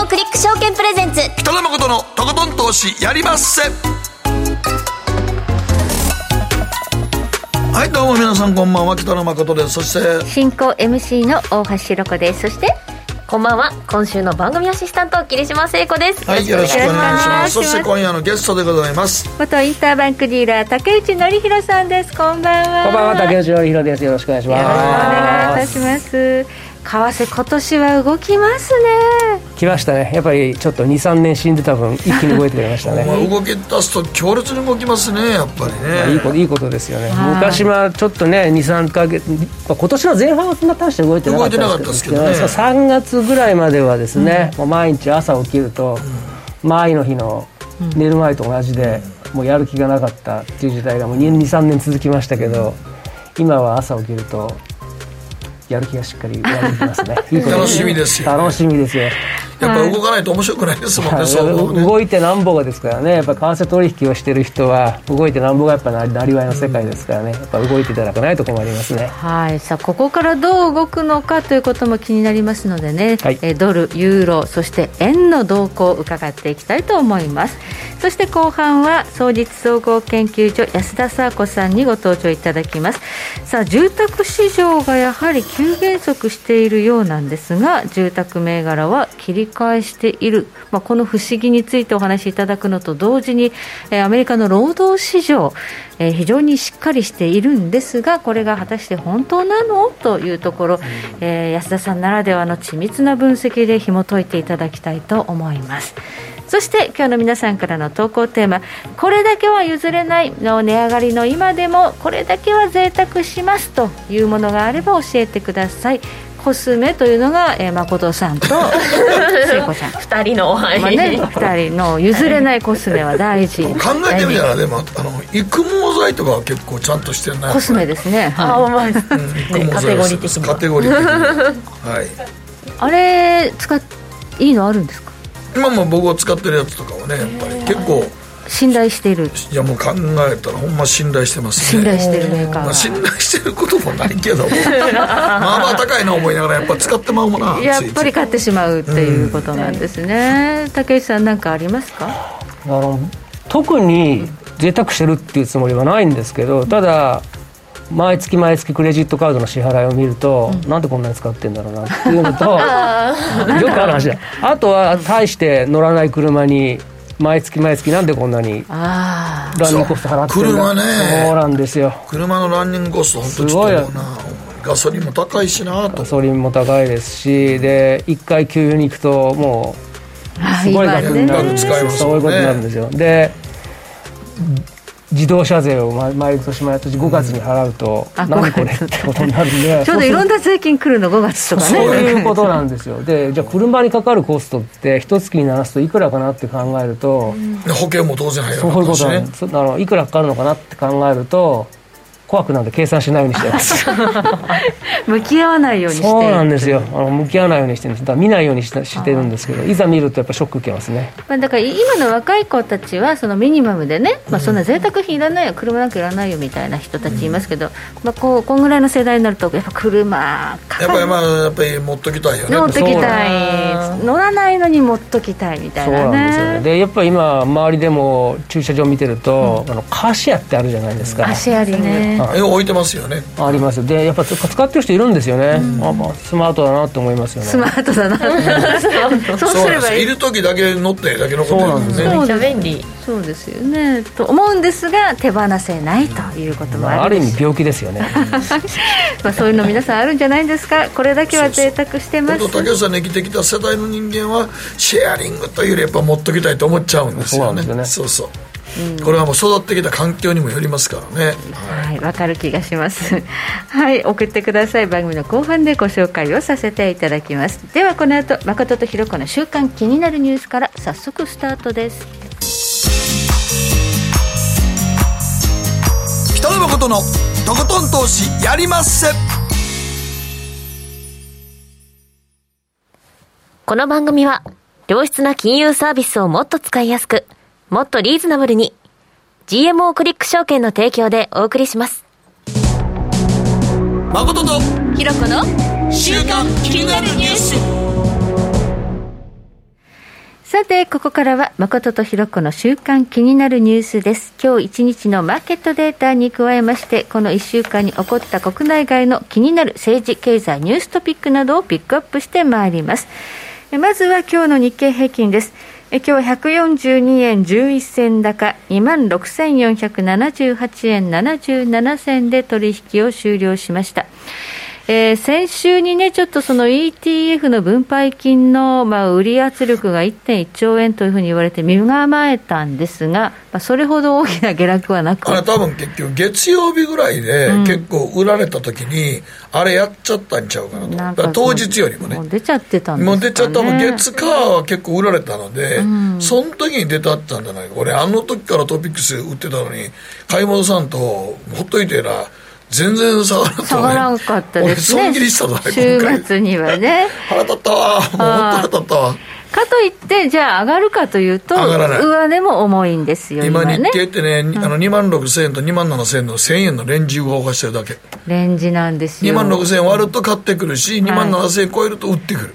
GMO クリック証券プレゼンツ。北野誠のとことん投資やりまっせ。はいどうも皆さんこんばんは。北野誠です。そして進行 MC の大橋ろ子です。そしてこんばんは。今週の番組アシスタント桐島聖子です。はいよろしくお願いします。そして今夜のゲストでございます。元インターバンクディーラー竹内典弘さんです。こんばんは。こんばんは。竹内典弘です。よろしくお願いします。よろしくお願いいたします為替今年は動きますね。来ましたね。やっぱりちょっと23年死んでた分一気に動いてくれましたね。動き出すと強烈に動きますねやっぱりね。いいこといいことですよね。昔はちょっとね23か月、まあ、今年の前半はそんな大して動いてなかったですけどね。3月ぐらいまではですね、うん、もう毎日朝起きると、うん、前の日の寝る前と同じで、うん、もうやる気がなかったっていう時代がもう23年続きましたけど今は朝起きるとやる気がしっかりますね。楽しみですよ、ね、楽しみですよやっぱ動かないと面白くないですもんね、はい、そうね。動いてなんぼがですからね。やっぱ為替取引をしてる人は動いてなんぼがやっぱなりわいの世界ですからね。やっぱ動いていただかないと困りますね。はい。さあここからどう動くのかということも気になりますのでね、はい、えドルユーロそして円の動向を伺っていきたいと思います。そして後半は総実総合研究所安田沙子さんにご登場いただきます。さあ住宅市場がやはり急減速しているようなんですが住宅銘柄は切り返している、まあ、この不思議についてお話しいただくのと同時に、えー、アメリカの労働市場、えー、非常にしっかりしているんですがこれが果たして本当なの？というところ、えー、安田さんならではの緻密な分析で紐解いていただきたいと思います。そして今日の皆さんからの投稿テーマこれだけは譲れないの値上がりの今でもこれだけは贅沢しますというものがあれば教えてください。コスメというのが、えー、誠さんと 聖子ちゃん。2人の、はい。まあね、2人の譲れないコスメは大事。考えてみたらでもあの育毛剤とかは結構ちゃんとしてないコスメですね、はい、ああまあ、うん、カテゴリー的にカテゴリー的にはい。あれ使っいいのあるんですか？今も僕が使ってるやつとかはねやっぱり結構信頼している。いやもう考えたらほんま信頼してますね。信頼してるメーカー、まあ、信頼してることもないけど まあまあ高いな思いながらやっぱ使ってまうもんなやっぱり買ってしまうっていうことなんですね、うん、竹内さん何かありますか？あの特に贅沢してるっていうつもりはないんですけどただ毎月毎月クレジットカードの支払いを見ると、うん、なんでこんなに使ってんだろうなっていうのと よくある話だ。あとは大して乗らない車に毎月毎月なんでこんなにランニングコスト払ってるんだ。車ね。そうなんですよ。車のランニングコスト本当ちょっとな。ガソリンも高いしなとガソリンも高いですしで一回給油に行くともうすごい額になる、ね、そういうことになるんですよ。で自動車税を毎年毎年5月に払うと、うん、何これってことになるんで ちょうどいろんな税金来るの5月とかね。そういうことなんですよ。でじゃあ車にかかるコストって一月にならすといくらかなって考えると、うん、保険も当然入るそういうことなんです。あのいくらかかるのかなって考えると怖くなんで計算しないようにしてます。向き合わないようにしてそうなんですよ。あの向き合わないようにしてるんですだ見ないようにししてるんですけどいざ見るとやっぱショック受けますね、まあ、だから今の若い子たちはそのミニマムでね、まあ、そんな贅沢品いらないよ。車なんかいらないよみたいな人たちいますけど、うん、まあ、こうこんぐらいの世代になるとやっぱ車やっぱりまあやっぱり持っときたいよね。持っときたい。乗らないのに持っときたいみたいなね。そうなんですよね。でやっぱり今周りでも駐車場見てると、うん、あのカーシェアってあるじゃないですか。足ありねえ置いてますよよね。ありますでやっぱ使ってる人いるんですよね、うん、あまあ、スマートだなって思いますよね。スマートだな。そうすればいい。いる時だけ乗ってだけのことなんですねめっちゃ便利。そうですよね。と思うんですが手放せないということもある、まあ、ある意味病気ですよね。まあそういうの皆さんあるんじゃないですか？これだけは贅沢してます。竹内さんの生きてきた世代の人間はシェアリングというよりやっぱ持っときたいと思っちゃうんですよね。そうそうこれはもう育ってきた環境にもよりますからね。はい。わ、かる気がします。はい。送ってください。番組の後半でご紹介をさせていただきます。ではこの後誠とひろ子の週刊気になるニュースから早速スタートです。北野誠のとことん投資やりまっせ。この番組は良質な金融サービスをもっと使いやすくもっとリーズナブルに GMO クリック証券の提供でお送りします誠とひろこの週刊気になるニュースさて、ここからは、誠とひろこの週間気になるニュースです。今日一日のマーケットデータに加えまして、この1週間に起こった国内外の気になる政治、経済、ニューストピックなどをピックアップしてまいります。まずは今日の日経平均です。今日は142円11銭高、26,478円77銭で取引を終了しました。えー、先週にね、ちょっとその ETF の分配金の、まあ、売り圧力が1.1兆円というふうに言われて、身構えたんですが、まあ、それほど大きな下落はなく。あれ、多分結局、月曜日ぐらいで、結構売られたときに、あれやっちゃったんちゃうかなと、当日よりもね、もう出ちゃってたんですか、ね、もう出ちゃった、もう月、火は結構売られたので、うん、その時に出たったんじゃないか、俺、あの時からトピックス売ってたのに、買い戻さんと、ほっといてら、全然下がらなかった、ね、下がらんかったですね。損切りしたぞ、週末にはね。腹立ったわ。もう本当腹立ったわ。かといって、じゃあ上がるかというと、上値も重いんですよ、今、日経ってね、うん、あの2万6000円と2万7000円の1000円のレンジを動かしてるだけ。レンジなんですよ。2万6000円割ると買ってくるし、2万7000円超えると売ってくる。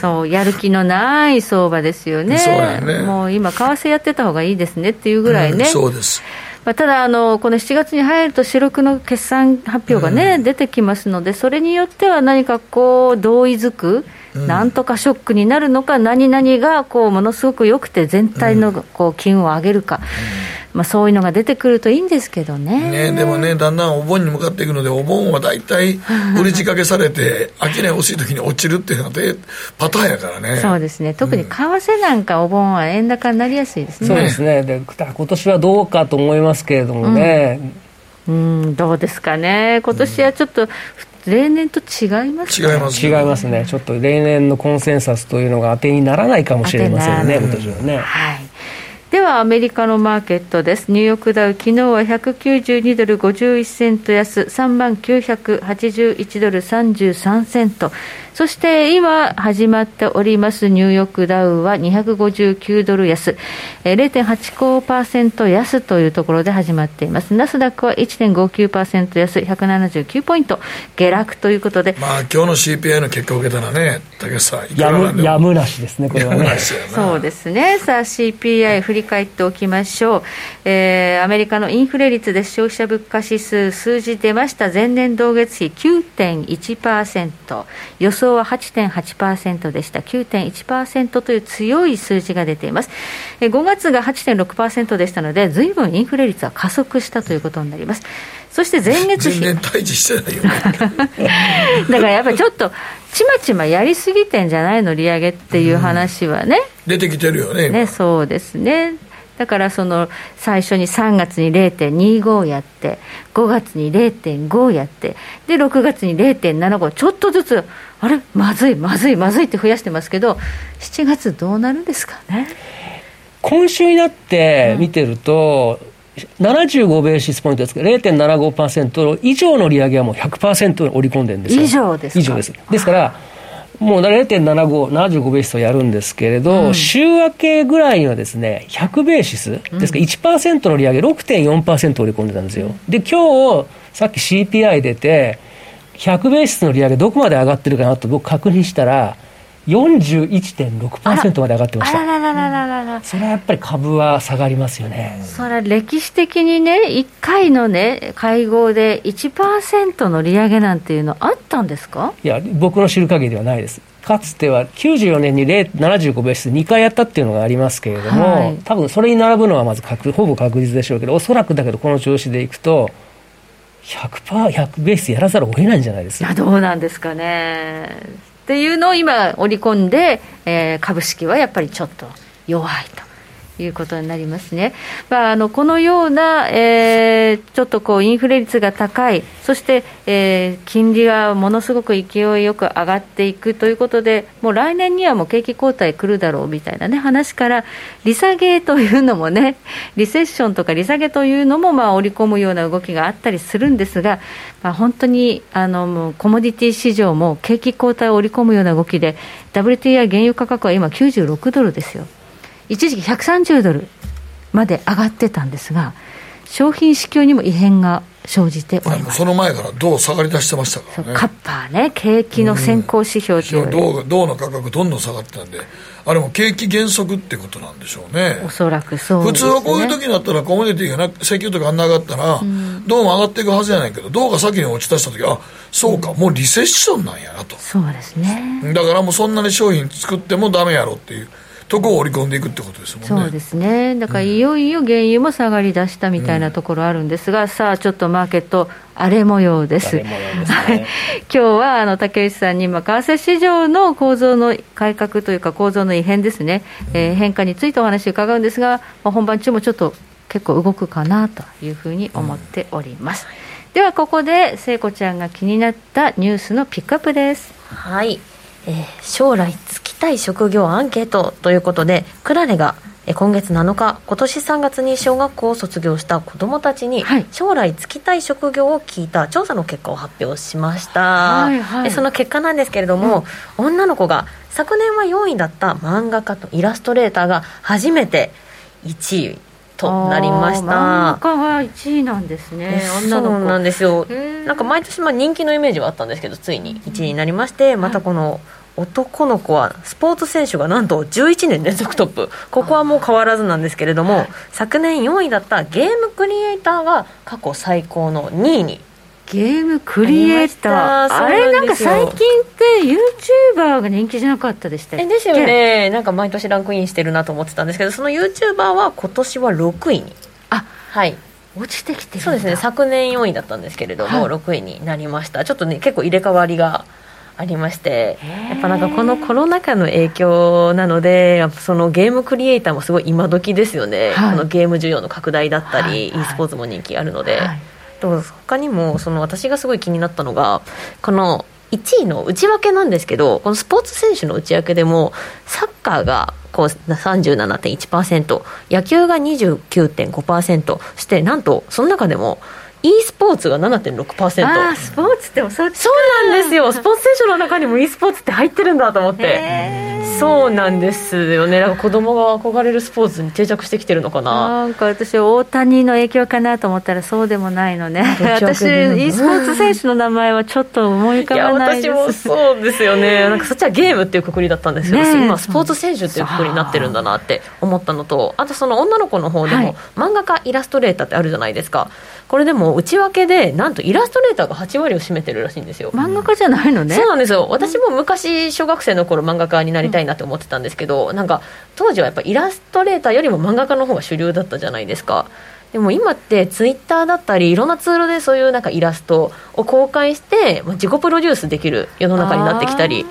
そう、やる気のない相場ですよね。そうね。もう今、為替やってた方がいいですねっていうぐらいね。うん、そうです。まあ、ただあの、この7月に入ると、四六の決算発表がね、うん、出てきますので、それによっては何かこう、同意づく、うん、なんとかショックになるのか、何々がこうものすごく良くて、全体のこう金を上げるか。うん。まあ、そういうのが出てくるといいんですけどね。ねでもね、だんだんお盆に向かっていくので、お盆は大体、売り仕掛けされて、商い欲しい時に落ちるっていうので、パターンやからね。そうですね、特に為替なんか、お盆は円高になりやすいですね。そうですね。で今年はどうかと思いますけれどもね。うん、うん。どうですかね、今年はちょっと、例年と違いますね。違います、違いますね、ちょっと例年のコンセンサスというのが当てにならないかもしれませんね、今年はね。はい。ではアメリカのマーケットです。ニューヨークダウ昨日は192ドル51セント安3万981ドル33セントそして今始まっておりますニューヨークダウは259ドル安、0.85%安というところで始まっています。ナスダックは1.59%安、179ポイント下落ということで。まあ今日の CPI の結果を受けたらね、竹さん、やむやむなしですね、これはね。そうですね。さあ CPI 振り返っておきましょう。えー、アメリカのインフレ率で消費者物価指数数字出ました。前年同月比9.1%。予想想は8.8%でした、9.1%という強い数字が出ています。5月が8.6%でしたので、ずいぶんインフレ率は加速したということになります。そして前月比。全然対峙してないよね。だからやっぱりちょっと、ちまちまやりすぎてんじゃないの、利上げっていう話はね。出てきてるよね。ね、そうですね。だからその最初に3月に0.25やって、5月に0.5やって、で、6月に0.75、ちょっとずつ、あれ、まずい、まずい、まずいって増やしてますけど、7月どうなるんですかね？今週になって見てると、うん、75ベーシスポイントですけど、0.75%以上の利上げはもう100%織り込んでるんですよ。以上です以上です。ですから、もう0.75、75ベーシスをやるんですけれど、うん、週明けぐらいにはですね、100ベーシス、ですから1%の利上げ6.4%織り込んでたんですよ。で、今日、さっき CPI 出て、100ベーシスの利上げどこまで上がってるかなと僕確認したら、41.6%まで上がってました。あらららららら。それはやっぱり株は下がりますよね。それは歴史的にね1回のね会合で1%の利上げなんていうのあったんですか？いや僕の知る限りではないです。かつては94年に75ベース2回やったっていうのがありますけれども、はい、多分それに並ぶのはまず確ほぼ確実でしょうけどおそらくだけどこの調子でいくと100%、100ベースやらざるを得ないんじゃないですか。どうなんですかね。っていうのを今織り込んで、えー、株式はやっぱりちょっと弱いと。いうことになりますね。まあ、あのこのような、えー、ちょっとこうインフレ率が高い、そして、えー、金利がものすごく勢いよく上がっていくということで、もう来年にはもう景気後退来るだろうみたいなね話から、利下げというのもね、リセッションとか利下げというのもまあ織り込むような動きがあったりするんですが、まあ、本当にあのコモディティ市場も景気後退を織り込むような動きで、WTI 原油価格は今96ドルですよ。一時期130ドルまで上がってたんですが、商品市況にも異変が生じております。その前から銅下がり出してましたからねカッパーね景気の先行指標という、うん、銅の価格どんどん下がってたんであれも景気減速ってことなんでしょうね。おそらくそう、ね、普通はこういう時になったらコモディティがな石油とかあんな上がったら、うん、銅も上がっていくはずやないけど銅が先に落ち出した時あそうか、うん、もうリセッションなんやなと。そうですね。だからもうそんなに商品作ってもダメやろっていうとこを織り込んでいくってことですもんね。そうですね。だからいよいよ原油も下がり出したみたいなところあるんですが、うん、さあちょっとマーケット荒れ模様です。ですね、今日はあの竹内さんに今為替市場の構造の改革というか構造の異変ですね、うん、えー、変化についてお話を伺うんですが、まあ、本番中もちょっと結構動くかなというふうに思っております。うん、ではここで聖子ちゃんが気になったニュースのピックアップです。はい。えー、将来就きたい職業アンケートということでクラレが今月7日今年3月に小学校を卒業した子どもたちに、将来就きたい職業を聞いた調査の結果を発表しました、はいはい、その結果なんですけれども、うん、女の子が昨年は4位だった漫画家とイラストレーターが初めて1位となりました。漫画家は1位なんですね女の子。そうなんですよ。なんか毎年まあ人気のイメージはあったんですけどついに1位になりましてまたこの、男の子はスポーツ選手がなんと11年連続トップ。ここはもう変わらずなんですけれども昨年4位だったゲームクリエイターが過去最高の2位に。ゲームクリエイター。あれなんか最近って YouTuber が人気じゃなかったでしたっけ？ですよね。なんか毎年ランクインしてるなと思ってたんですけどその YouTuber は今年は6位に。あはい。落ちてきてそうですね。昨年4位だったんですけれども、はい、6位になりました。ちょっとね結構入れ替わりがありましてやっぱなんかこのコロナ禍の影響なのでやっぱそのゲームクリエイターもすごい今時ですよね、はい、このゲーム需要の拡大だったり、はい、e スポーツも人気あるので、はい、他にもその私がすごい気になったのがこの1位の内訳なんですけどこのスポーツ選手の内訳でもサッカーがこう37.1%野球が29.5%してなんとその中でも e スポーツが7.6%あスポーツってもそうそうなんですよ。スポーツ選手の中にも e スポーツって入ってるんだと思って。そうなんですよね。なんか子供が憧れるスポーツに定着してきてるのかな。なんか私大谷の影響かなと思ったらそうでもないのね。私 e スポーツ選手の名前はちょっと思い浮かばないです。いや私もそうですよね。なんかそっちはゲームっていうくくりだったんですけど、今スポーツ選手っていうくくりになってるんだなって思ったのとあとその女の子の方でも、はい、漫画家イラストレーターってあるじゃないですかこれでも内訳でなんとイラストレーターが8割を占めてるらしいんですよ。漫画家じゃないのね。そうなんですよ。私も昔小学生の頃漫画家になりたいなって思ってたんですけど、なんか当時はやっぱイラストレーターよりも漫画家の方が主流だったじゃないですか。でも今ってツイッターだったりいろんなツールでそういうなんかイラストを公開して自己プロデュースできる世の中になってきたり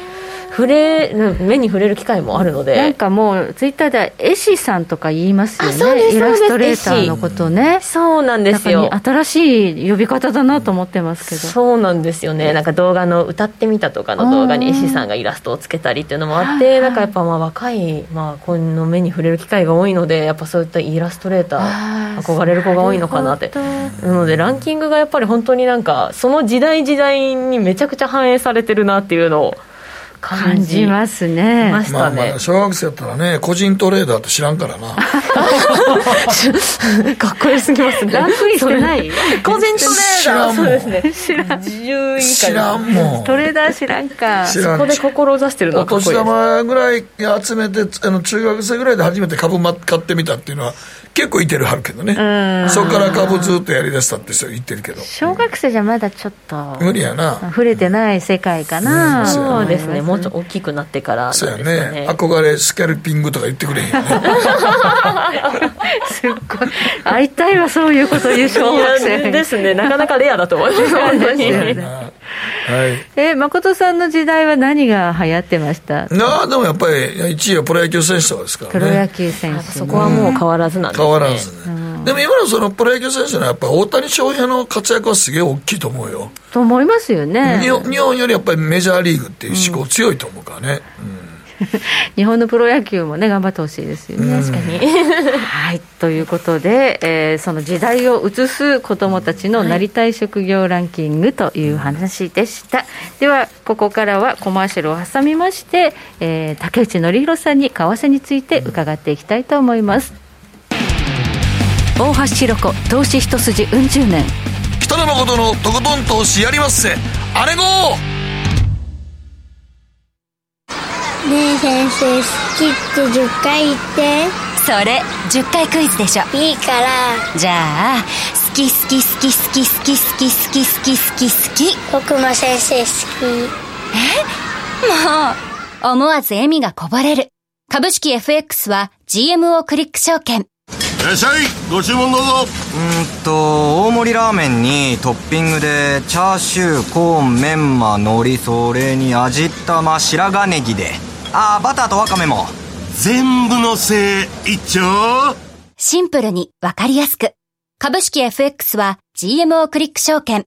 触れ目に触れる機会もあるので。なんかもうツイッターでは絵師さんとか言いますよね。イラストレーターのことね。そうなんですよ。新しい呼び方だなと思ってますけど。そうなんですよね。なんか動画の歌ってみたとかの動画に絵師さんがイラストをつけたりっていうのもあって、なんかやっぱまあ若い、まあ、この目に触れる機会が多いのでやっぱそういったイラストレーター憧れる子が多いのかなって。なのでランキングがやっぱり本当になんかその時代時代にめちゃくちゃ反映されてるなっていうのを感じますね。ましたね。まあまあ、小学生やったらね、個人トレーダーって知らんからな。かっこよすぎますね。ランクインしてない？個人トレーダー。そうですね。知らん。10位知らんもん。トレーダー知らんか。そこで志してるのお年玉ぐらい集めて、あの中学生ぐらいで初めて株買ってみたっていうのは、結構いてるはるけどね。そこから株ずっとやりだしたって人言ってるけど。小学生じゃまだちょっと無理やな。触れてない世界かな、うん、そうですね。もうちょっと大きくなってから、ね、そうやね。憧れスキャルピングとか言ってくれへんよね。すっごい。会いたいわそういうこと言う小学生ですね。なかなかレアだと思います。本当にはい、え誠さんの時代は何が流行ってました？あでもやっぱり1位はプロ野球選手とかですからね。プロ野球選手、そこはもう変わらずなんですね変わらず。ね、うん、でも今のそのプロ野球選手のやっぱり大谷翔平の活躍はすげえ大きいと思うよ。と思いますよね。日本よりやっぱりメジャーリーグっていう思考強いと思うからね、う ん日本のプロ野球もね頑張ってほしいですよね確かに。はいということで、えー、その時代を映す子どもたちのなりたい職業ランキングという話でした、はい、ではここからはコマーシャルを挟みまして、えー、竹内紀弘さんに為替について伺っていきたいと思います大橋ひろ子投資一筋うん十年。北野誠のとことん投資やりまっせ。あれごねえ先生好きって10回言って。それ10回クイズでしょ。いいから。じゃあ好き好き好き好き好き好き好き好き好き好き。僕も先生好き。え？もう。思わず笑みがこぼれる。株式 FX は GMO クリック証券いらっしゃい。ご注文どうぞ。うんと大盛りラーメンにトッピングでチャーシューコーンメンマ海苔それに味玉白髪ネギで。ああバターとワカメも。全部のせい一丁。シンプルにわかりやすく。株式 FX は GMO クリック証券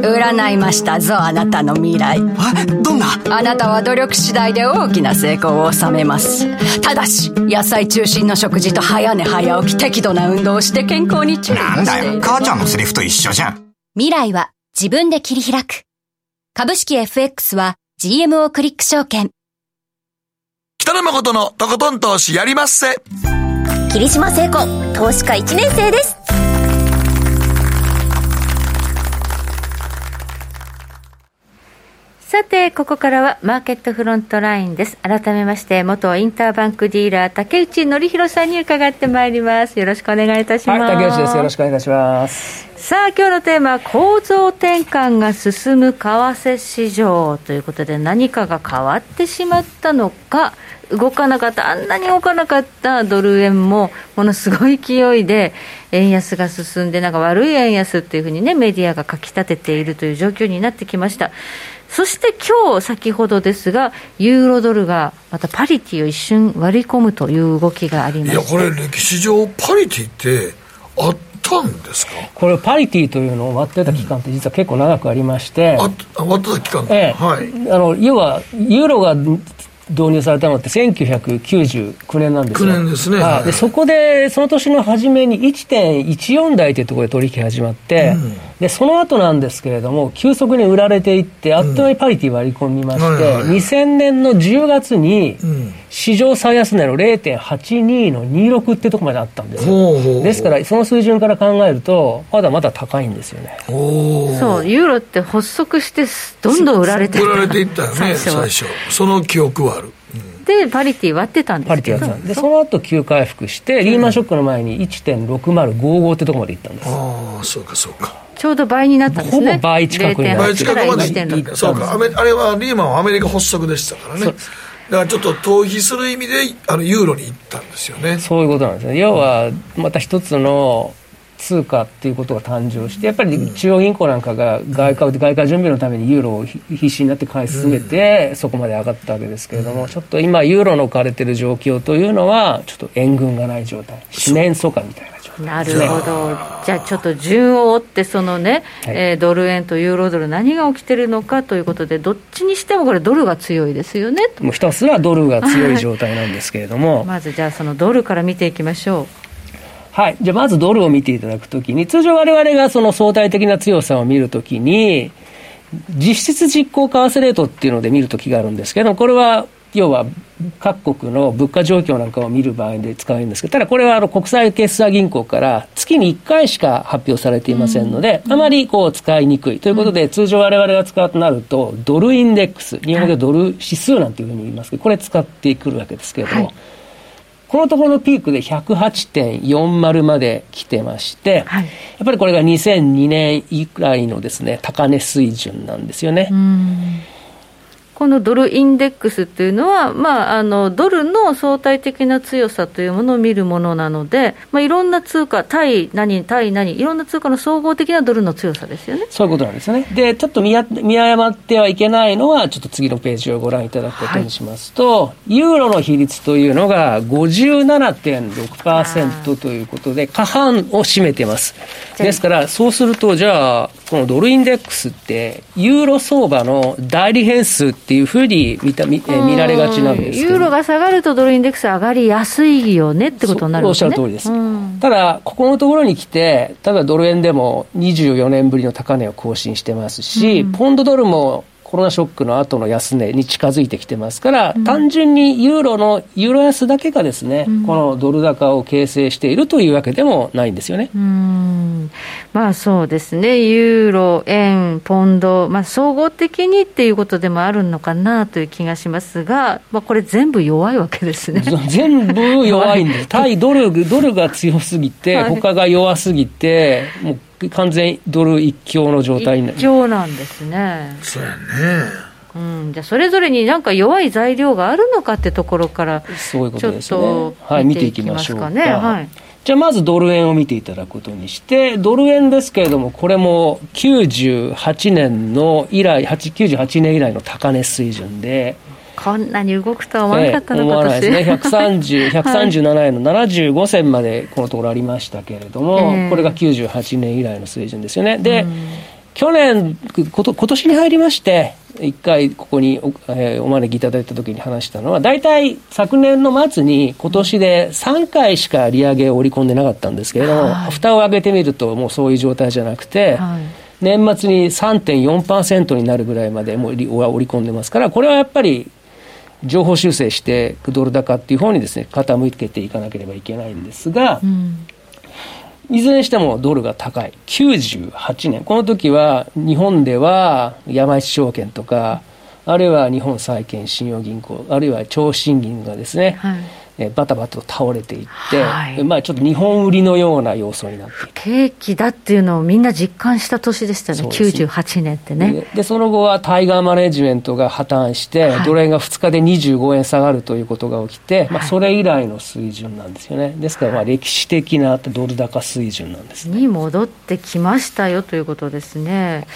占いましたぞあなたの未来。えどんな？あなたは努力次第で大きな成功を収めます。ただし野菜中心の食事と早寝早起き適度な運動をして健康に注意なんだよ母ちゃんのセリフと一緒じゃん。未来は自分で切り開く。株式 FX は GMO クリック証券。北野誠のとことん投資やりまっせ。霧島聖子投資家1年生ですさて、ここからはマーケットフロントラインです。改めまして、元インターバンクディーラー、竹内則弘さんに伺ってまいります。よろしくお願いいたします。はい、竹内です。よろしくお願いします。さあ、今日のテーマは、構造転換が進む為替市場ということで、何かが変わってしまったのか、動かなかった、あんなに動かなかったドル円も、ものすごい勢いで円安が進んで、なんか悪い円安っていうふうにね、メディアが書き立てているという状況になってきました。そして今日先ほどですが、ユーロドルがまたパリティを一瞬割り込むという動きがありまいや、これ、歴史上、パリティってあったんですか？これ、パリティというのを割ってた期間って、実は結構長くありまして、あ割ってた期間、ええ。はい、あの要は、ユーロが導入されたのって1999年なんですよ。9年ですね。はい、でそこで、その年の初めに1.14台というところで取引始まって、うん、で、その後なんですけれども、急速に売られていって、あっという間にパリティ割り込みまして、うんはいはい、2000年の10月に、史上最安値の0.82の26ってとこまであったんですよ。ですから、その水準から考えると、まだまだ高いんですよね。そう、ユーロって発足して、どんどん売られて売られていったよね、最初。その記憶はある。でパリティ割ってたんですパリティ割ってたでその後急回復して、リーマンショックの前に1.6055ってとこまでいったんです、ああそうかそうか。ちょうど倍になったんですね。ほぼ倍近くに倍近くまでいった。そうかあれはリーマンはアメリカ発足でしたからねだからちょっと逃避する意味であのユーロに行ったんですよね。そういうことなんですね要はまた一つの通貨っていうことが誕生してやっぱり中央銀行なんかが外貨外貨準備のためにユーロを必死になって買い進めて、そこまで上がったわけですけれども、ちょっと今ユーロの置かれてる状況というのはちょっと援軍がない状態。四面楚歌みたいななるほど、じゃあ。ちょっと順を追ってそのね、はい、えー、ドル円とユーロドル何が起きてるのかということでどっちにしてもこれドルが強いですよねもうひたすらドルが強い状態なんですけれども。まずじゃあそのドルから見ていきましょう。はい。じゃあ、まずドルを見ていただくときに、通常我々がその相対的な強さを見るときに、実質実行為替レートっていうので見るときがあるんですけど、これは、要は各国の物価状況なんかを見る場合で使うんですけど、ただこれはあの国際決済銀行から月に1回しか発表されていませんので、あまりこう使いにくい。ということで、通常我々が使うとなると、ドルインデックス、日本でドル指数なんていうふうに言いますけど、これ使ってくるわけですけれども、はい。このところのピークで108.40まで来てまして、はい、やっぱりこれが2002年以来のですね、高値水準なんですよね。このドルインデックスというのは、まあ、あのドルの相対的な強さというものを見るものなので、まあ、いろんな通貨、対何、対何、いろんな通貨の総合的なドルの強さですよねそういうことなんですね。で、ちょっと見や見誤ってはいけないのは、ちょっと次のページをご覧いただくことにしますと、はい、ユーロの比率というのが57.6%ということで、過半を占めてます。ですから、そうすると、じゃあ、このドルインデックスって、ユーロ相場の代理変数っていうふうに見た見,、え見られがちなんですユーロが下がるとドルインデックス上がりやすいよねってことになるんですね。おっしゃる通りです。ただ、ここのところに来て、例えばドル円でも24年ぶりの高値を更新してますし、ポンドドルもコロナショックの後の安値に近づいてきてますから、うん、単純にユーロのユーロ安だけがですね、うん、このドル高を形成しているというわけでもないんですよね。うん。まあそうですね、ユーロ、円、ポンド、まあ、総合的にっていうことでもあるのかなという気がしますが、まあ、これ、全部弱いわけですね。全部弱いんです、対ドルドルが強すぎて、はい、他が弱すぎて、もう完全ドル一強の状態になる。一強なんですね。そうやね。うん、じゃあそれぞれになんか弱い材料があるのかってところからそういうことですね。はい見ていきましょうか。ね、はい、じゃあまずドル円を見ていただくことにしてドル円ですけれどもこれも98年の以来98年以来の高値水準でこんなに動くとは思わなかったのか、え思わないですね。130 137円の75銭までこのところありましたけれども、えー、これが98年以来の水準ですよね。で、去年こと今年に入りまして一回ここにお,、えー、お招きいただいた時に話したのは大体昨年の末に今年で3回しか利上げを織り込んでなかったんですけれども、はい、蓋を上げてみるともうそういう状態じゃなくて、はい。年末に3.4%になるぐらいまでもう織り込んでますから、これはやっぱり情報修正してドル高っていう方にですね傾けていかなければいけないんですが、うん、いずれにしてもドルが高い。98年。この時は日本では山一証券とかあるいは日本債券信用銀行あるいは超新銀がですね、はいえバタバタと倒れていって、はい、まあ、ちょっと日本売りのような要素になって。不景気だっていうのをみんな実感した年でしたね、98年ってね。でその後はタイガーマネジメントが破綻して、はい、ドル円が2日で25円下がるということが起きて、まあ、それ以来の水準なんですよね、ですからまあ歴史的なドル高水準なんです、ね、に戻ってきましたよということですね。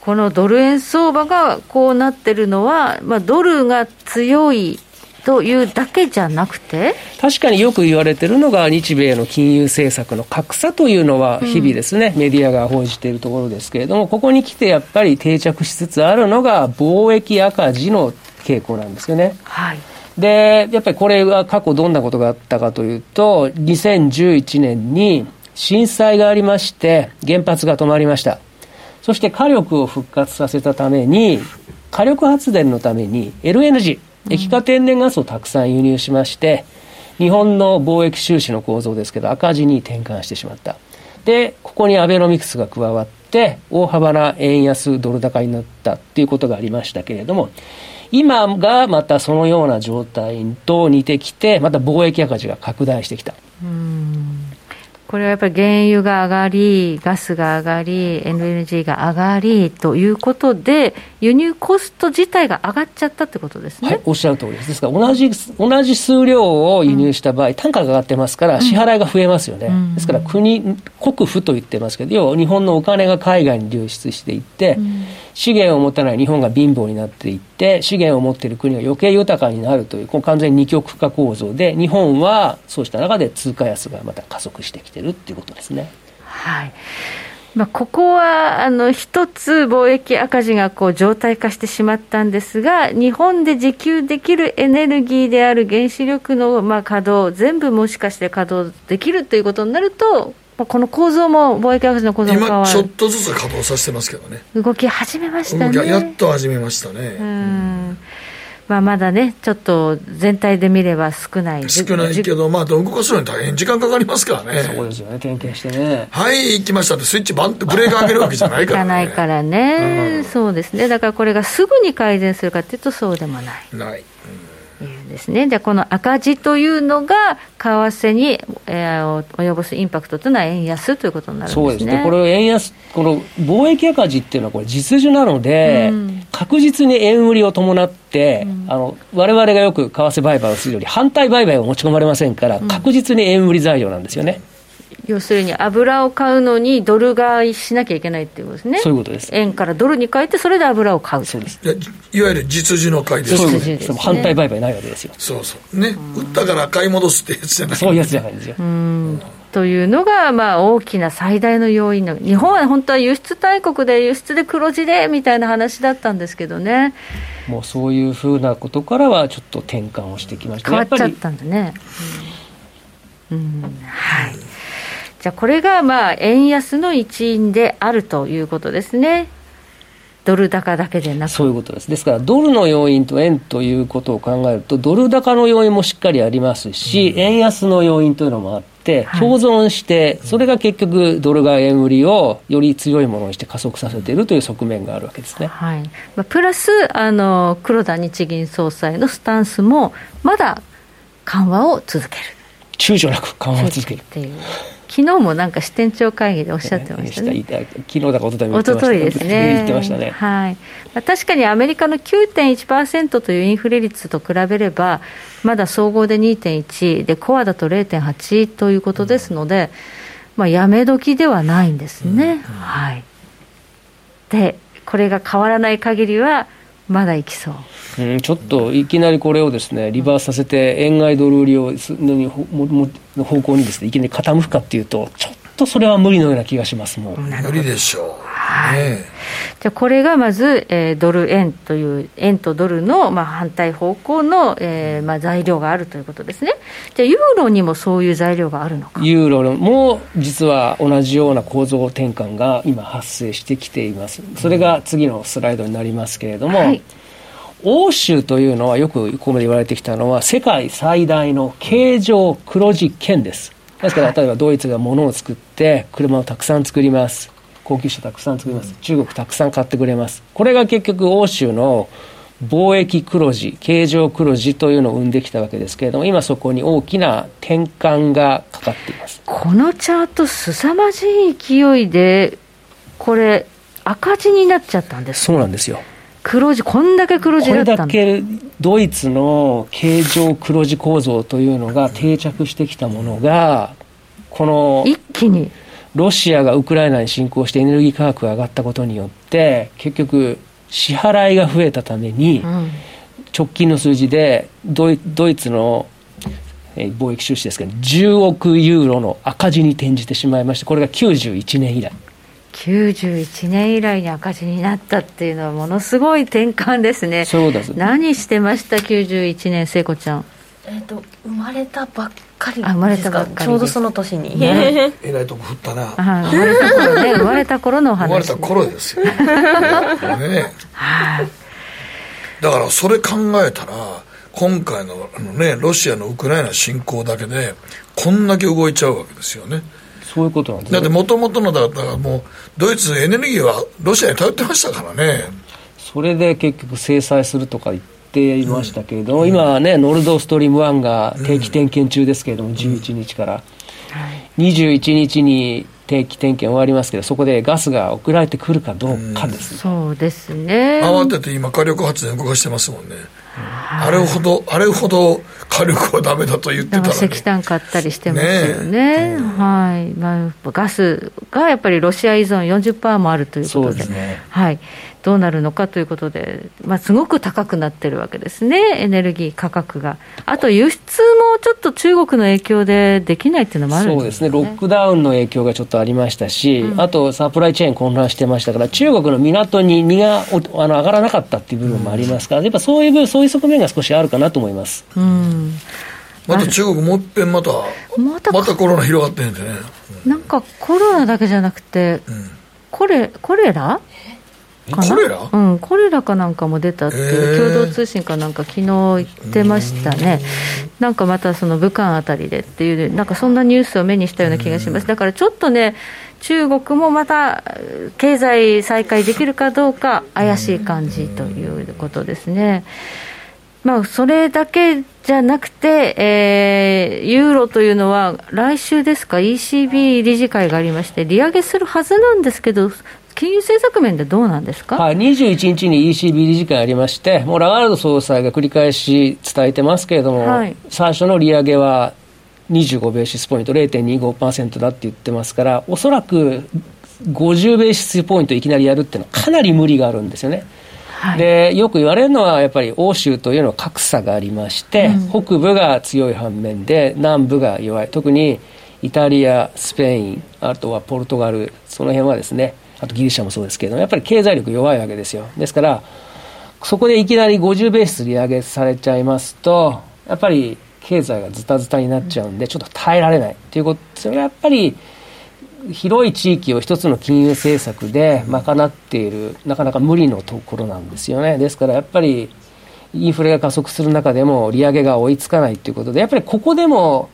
このドル円相場がこうなってるのは、まあ、ドルが強いというだけじゃなくて？確かによく言われてるのが日米の金融政策の格差というのは日々ですね、うん、メディアが報じているところですけれどもここに来てやっぱり定着しつつあるのが貿易赤字の傾向なんですよね。はい。でやっぱりこれは過去どんなことがあったかというと2011年に震災がありまして原発が止まりました。そして火力を復活させたために火力発電のために LNG 液化天然ガスをたくさん輸入しまして、日本の貿易収支の構造ですけど、赤字に転換してしまった。で、ここにアベノミクスが加わって、大幅な円安ドル高になったっていうことがありましたけれども、今がまたそのような状態と似てきて、また貿易赤字が拡大してきた。うんこれはやっぱり原油が上がり、ガスが上がり、LNG が上がりということで、輸入コスト自体が上がっちゃったってことですね、はい、おっしゃる通りです、ですから同じ同じ数量を輸入した場合、うん、単価が上がってますから、支払いが増えますよね、うん、ですから国、国府と言ってますけど、要は日本のお金が海外に流出していって、うん資源を持たない日本が貧乏になっていって、資源を持っている国が余計豊かになるという、この完全に二極化構造で、日本はそうした中で通貨安がまた加速してきてるっていうことですね。はいまあ、ここはあの一つ貿易赤字がこう状態化してしまったんですが、日本で自給できるエネルギーである原子力のまあ稼働、全部もしかして稼働できるということになると、この構造も貿易赤字の構造も今ちょっとずつ稼働させてますけどね。動き始めましたね。やっと始めましたね。うん。まあ、まだね、ちょっと全体で見れば少ない。少ないけど、まあ、動かすのに大変時間かかりますからね、そうですよね、点検してね。はい、行きました。って、スイッチバンってブレーキ上げるわけじゃないからね。いかないからね、うん、そうですね、だからこれがすぐに改善するかというと、そうでもない。ない、ですね、じゃこの赤字というのが、為替に、えー、及ぼすインパクトというのは円安ということになるんですね。そうです。ねこれ円安、この貿易赤字っていうのは、これ、実需なので、うん、確実に円売りを伴って、われわれがよく為替売買をするより、反対売買を持ち込まれませんから、確実に円売り材料なんですよね。うん要するに油を買うのにドル買いしなきゃいけないっていうことですね。そういうことです。円からドルに変えて、それで油を買う。そうです。いわゆる実需の買いです。そうです。反対売買ないわけですよ。そうそう。ね。売ったから買い戻すってやつじゃない。そういうやつじゃないんですよ。うん。というのが、まあ、大きな最大の要因の、日本は本当は輸出大国で、輸出で黒字でみたいな話だったんですけどね。もうそういうふうなことからは、ちょっと転換をしてきました、変わっちゃったんだね。うん、うん、はい。じゃあこれがまあ円安の一因であるということですね。ドル高だけでなくそういうことです。ですから、ドルの要因と円ということを考えると、ドル高の要因もしっかりありますし、うん、円安の要因というのもあって、共存して、それが結局、ドルが円売りをより強いものにして加速させているという側面があるわけですね。はいまあ、プラスあの、黒田日銀総裁のスタンスも、まだ緩和を続ける。躊躇なく緩和を続ける。っていう昨日もなんか支店長会議でおっしゃってましたね。昨日だか一昨日も言ってましたですね。言ってましたね。はい。まあ、確かにアメリカの9.1%というインフレ率と比べれば、まだ総合で2.1でコアだと0.8ということですので、まあやめ時ではないんですね。うん、はい。で、これが変わらない限りはまだいきそう。うん、ちょっといきなりこれをですねリバースさせて円買いドル売りをの方向にですねいきなり傾くかっていうとちょっとそれは無理のような気がしますもう無理でしょうはい、ね、じゃこれがまず、えー、ドル円という円とドルの、まあ、反対方向の、えーまあ、材料があるということですね。じゃユーロにもそういう材料があるのか。ユーロも実は同じような構造転換が今発生してきています。それが次のスライドになりますけれども、はい。欧州というのはよくここまで言われてきたのは世界最大の形状黒字圏です。ですから例えばドイツが物を作って車をたくさん作ります高級車たくさん作ります。中国たくさん買ってくれます。これが結局欧州の貿易黒字形状黒字というのを生んできたわけですけれども今そこに大きな転換がかかっています。このチャート凄まじい勢いでこれ赤字になっちゃったんですそうなんですよ。黒字、こんだけ黒字だったこれだけドイツの形状黒字構造というのが定着してきたものが、この一気にロシアがウクライナに侵攻してエネルギー価格が上がったことによって、結局、支払いが増えたために、直近の数字でドイドイツの貿易収支ですけど、10億ユーロの赤字に転じてしまいまして、これが91年以来。91年以来に赤字になったっていうのは、ものすごい転換ですね、そうです何してました、91年、聖子ちゃん。えーと、生まれたばっかり生まれたばっかりちょうどその年に、ね、えらいとこ振ったな。生まれた頃ね生まれた頃の話、ね、生まれた頃ですよ。ね。ねだからそれ考えたら今回のあの、ね、ロシアのウクライナ侵攻だけでこんだけ動いちゃうわけですよね。そういうことなんです、ね、だってもともとのだからもうドイツエネルギーはロシアに頼ってましたからね。それで結局制裁するとか言っていましたけれども、うん、今はねノルドストリーム1が定期点検中ですけれども、うん、11日から、うん、21日に定期点検終わりますけど、そこでガスが送られてくるかどうかです、ね、そうですね。慌てて今、火力発電動かしてますもんね。あれほど、あれほど 火力はだめだと言ってたのに。石炭買ったりしてますよね、ね。はい。まあ、ガスがやっぱりロシア依存40%もあるということで、でね、はい、どうなるのかということで、まあ、すごく高くなってるわけですね、エネルギー価格が。あと輸出もちょっと中国の影響でできないっていうのもあるんです、ね、そうですね、ロックダウンの影響がちょっとありましたし、うん、あとサプライチェーン混乱してましたから、中国の港に荷があの上がらなかったっていう部分もありますから、やっぱそういう、そういう側面が少しあるかなと思います。うん。また中国もう一遍またまたまたコロナ広がってんでね、なんかコロナだけじゃなくて、うん、コレコレラ？コレラうん、コレラかなんかも出たっていう、共同通信かなんか、昨日言ってましたね、なんかまたその武漢あたりでっていう、なんかそんなニュースを目にしたような気がします、だからちょっとね、中国もまた経済再開できるかどうか、怪しい感じということですね。まあ、それだけじゃなくて、えー、ユーロというのは、来週ですか、ECB 理事会がありまして、利上げするはずなんですけど、金融政策面でどうなんですか、はい、21日に ECB 理事会ありまして、もうラガールド総裁が繰り返し伝えてますけれども、はい、最初の利上げは25ベーシスポイント、0.25%だって言ってますから、おそらく50ベーシスポイントいきなりやるっていうのは、かなり無理があるんですよね。はい、でよく言われるのはやっぱり欧州というのは格差がありまして、うん、北部が強い反面で南部が弱い。特にイタリアスペインあとはポルトガルその辺はですねあとギリシャもそうですけれども、やっぱり経済力弱いわけですよ。ですから、そこでいきなり50ベース利上げされちゃいますと、やっぱり経済がズタズタになっちゃうんで、ちょっと耐えられないということ、それはやっぱり、広い地域を一つの金融政策で賄っている、なかなか無理のところなんですよね。ですからやっぱり、インフレが加速する中でも利上げが追いつかないということで、やっぱりここでも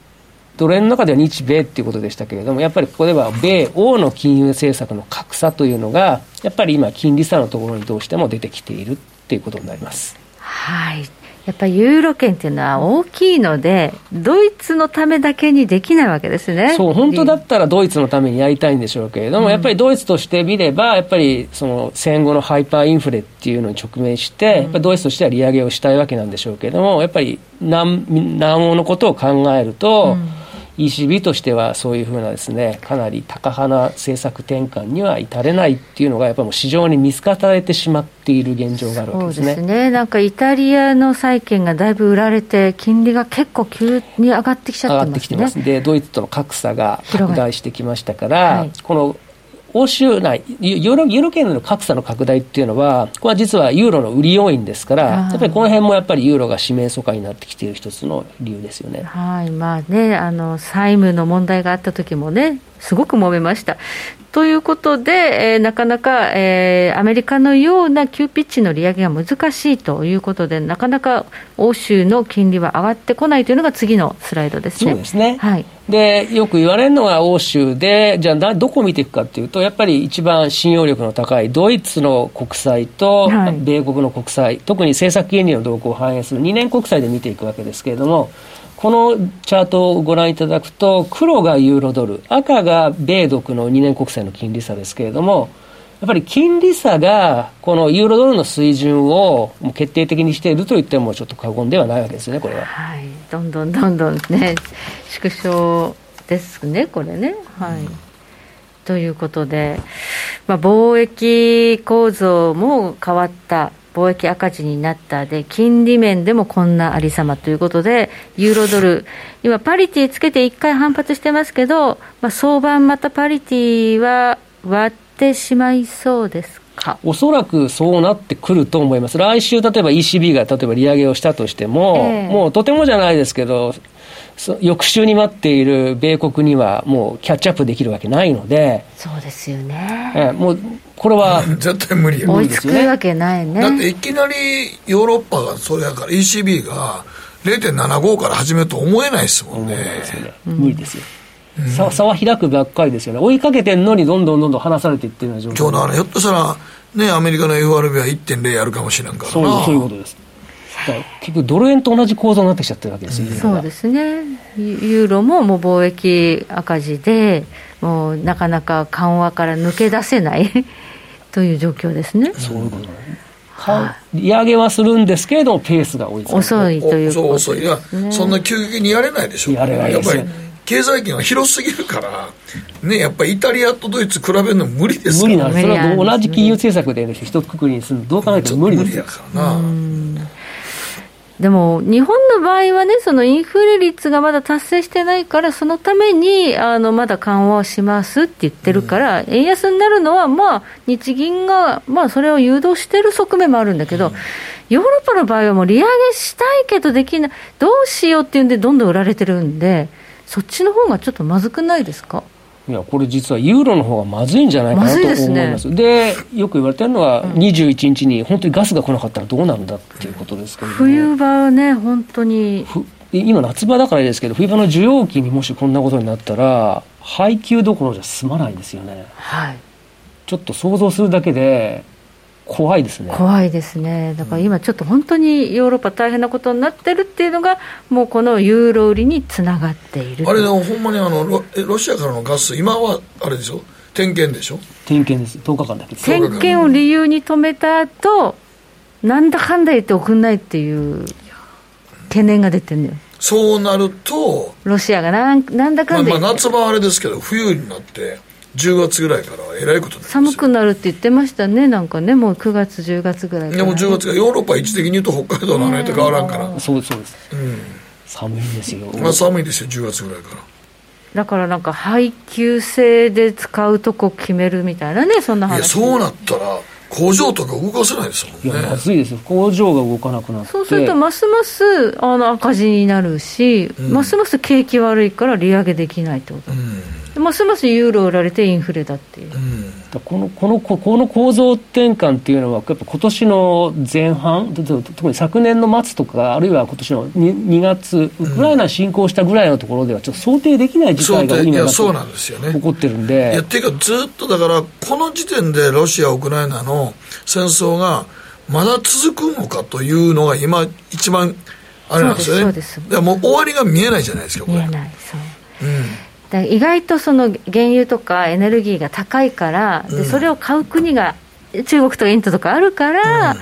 ドル円の中では日米っていうことでしたけれども、やっぱりここでは米欧の金融政策の格差というのが、やっぱり今、金利差のところにどうしても出てきているっていうことになります。はい。やっぱりユーロ圏っていうのは大きいので、ドイツのためだけにできないわけですね。そう本当だったらドイツのためにやりたいんでしょうけれども、うん、やっぱりドイツとしてみれば、やっぱりその戦後のハイパーインフレっていうのに直面して、やっぱりドイツとしては利上げをしたいわけなんでしょうけれども、やっぱり南南欧のことを考えると、うん ECB としてはそういうふうなですねかなり高派な政策転換には至れないっていうのがやっぱり市場に見透かされてしまっている現状があるわけですね。そうですねなんかイタリアの債券がだいぶ売られて金利が結構急に上がってきちゃってますね。上がってきてますでドイツとの格差が拡大してきましたから、はい、この欧州内、ユーロユーロ圏の格差の拡大っていうのは、これは実はユーロの売り要因ですから、やっぱりこの辺もやっぱりユーロが指名疎開になってきている一つの理由ですよね。はいまあね、あの債務の問題があった時もね、すごく揉めました。ということで、えー、なかなか、えー、アメリカのような急ピッチの利上げが難しいということで、なかなか欧州の金利は上がってこないというのが次のスライドですね。そうですね。はい。で、よく言われるのが欧州で、じゃあどこを見ていくかというと、やっぱり一番信用力の高いドイツの国債と米国の国債、はい、特に政策金利の動向を反映する2年国債で見ていくわけですけれども、このチャートをご覧いただくと、黒がユーロドル、赤が米独の2年国債の金利差ですけれども、やっぱり金利差がこのユーロドルの水準を決定的にしていると言ってもちょっと過言ではないわけですね、これは。はい、どんどんどんどんね、縮小ですね、これね。はい、うん、ということで、まあ、貿易構造も変わった。貿易赤字になったで、金利面でもこんなありさまということで、ユーロドル、今、パリティつけて1回反発してますけど、まあ、相場またパリティは割ってしまいそうですか？おそらくそうなってくると思います、来週、例えば ECB が例えば利上げをしたとしても、えー、もうとてもじゃないですけど、翌週に待っている米国にはもうキャッチアップできるわけないので、そうですよね。えー、もうこれは 絶対無理や追いつくわけないね。だっていきなりヨーロッパがそれやから ECB が0.75から始めると思えないですもんね、無理ですよ。差差は開くばっかりですよね。追いかけてんのにどんどんどんどん離されていってるような状況。今日のあれひょっとしたらねアメリカの FRB は1.0やるかもしれんからそういうことです結局ドル円と同じ構造になってきちゃってるわけですよ、うん、そうですね。ユーロももう貿易赤字でもうなかなか緩和から抜け出せないという状況ですね。そういうこと利上げはするんですけれども、ペースが追いつか遅いということです、ね、遅い、いや、そんな急激にやれないでしょ、やれないやっぱり経済圏は広すぎるから、ね、やっぱりイタリアとドイツ比べるの無理ですから。無理なんです、それは同じ金融政策で、ね、一くくりにするの、どう考えても無理ですよ。からな。でも日本の場合はね、そのインフレ率がまだ達成してないから、そのためにあのまだ緩和しますって言ってるから、うん、円安になるのは、まあ、日銀が、まあ、それを誘導してる側面もあるんだけど、うん、ヨーロッパの場合はもう利上げしたいけどできない、どうしようっていうんで、どんどん売られてるんで、そっちの方がちょっとまずくないですか？いやこれ実はユーロの方がまずいんじゃないかなと思います。で、ね、よく言われてるのは、21日に本当にガスが来なかったらどうなるんだっていうことですけど、冬場はね本当に。今夏場だからですけど冬場の需要期にもしこんなことになったら配給どころじゃ済まないですよね。はい。ちょっと想像するだけで怖いですね。怖いですね、だから今、ちょっと本当にヨーロッパ大変なことになってるっていうのが、もうこのユーロ売りにつながっているあれでも、ほんまにあのロロシアからのガス、今はあれでしょ、点検でしょ？点検です、10日間だけ。点検を理由に止めた後なんだかんだ言って送んないっていう懸念が出てるんだよ。そうなると、ロシアがなんなんだかんだまあ、まあ夏場はあれですけど、冬になって、10月ぐらいからえらいこと寒くなるって言ってましたね、なんかね、もう9月、10月ぐらいから、ね、でも10月がヨーロッパ一時的に言うと北海道のあれと変わらんから、そうですそうです、うん、寒いんですよ、まあ、寒いですよ10月ぐらいから。だからなんか配給制で使うとこ決めるみたいなねそんな話。いやそうなったら工場とか動かせないですもんね。いやまずいですよ。工場が動かなくなって。そうするとますますあの赤字になるし、うん、ますます景気悪いから利上げできないってこと、うんますますユーロ売られてインフレだっていう。うんこのこのこの構造転換っていうのは、やっぱ今年の前半、特に昨年の末とか、あるいは今年の 2, 2月、ウクライナ侵攻したぐらいのところでは、ちょっと想定できない事態が今、そうなんですよね起こってるんで。いやっていうか、ずっとだから、この時点でロシア、ウクライナの戦争がまだ続くのかというのが、今、一番あれなんですよね。でもう終わりが見えないじゃないですか、これ。見えないそう、うん意外とその原油とかエネルギーが高いから、でそれを買う国が中国とかインドとかあるから、うん、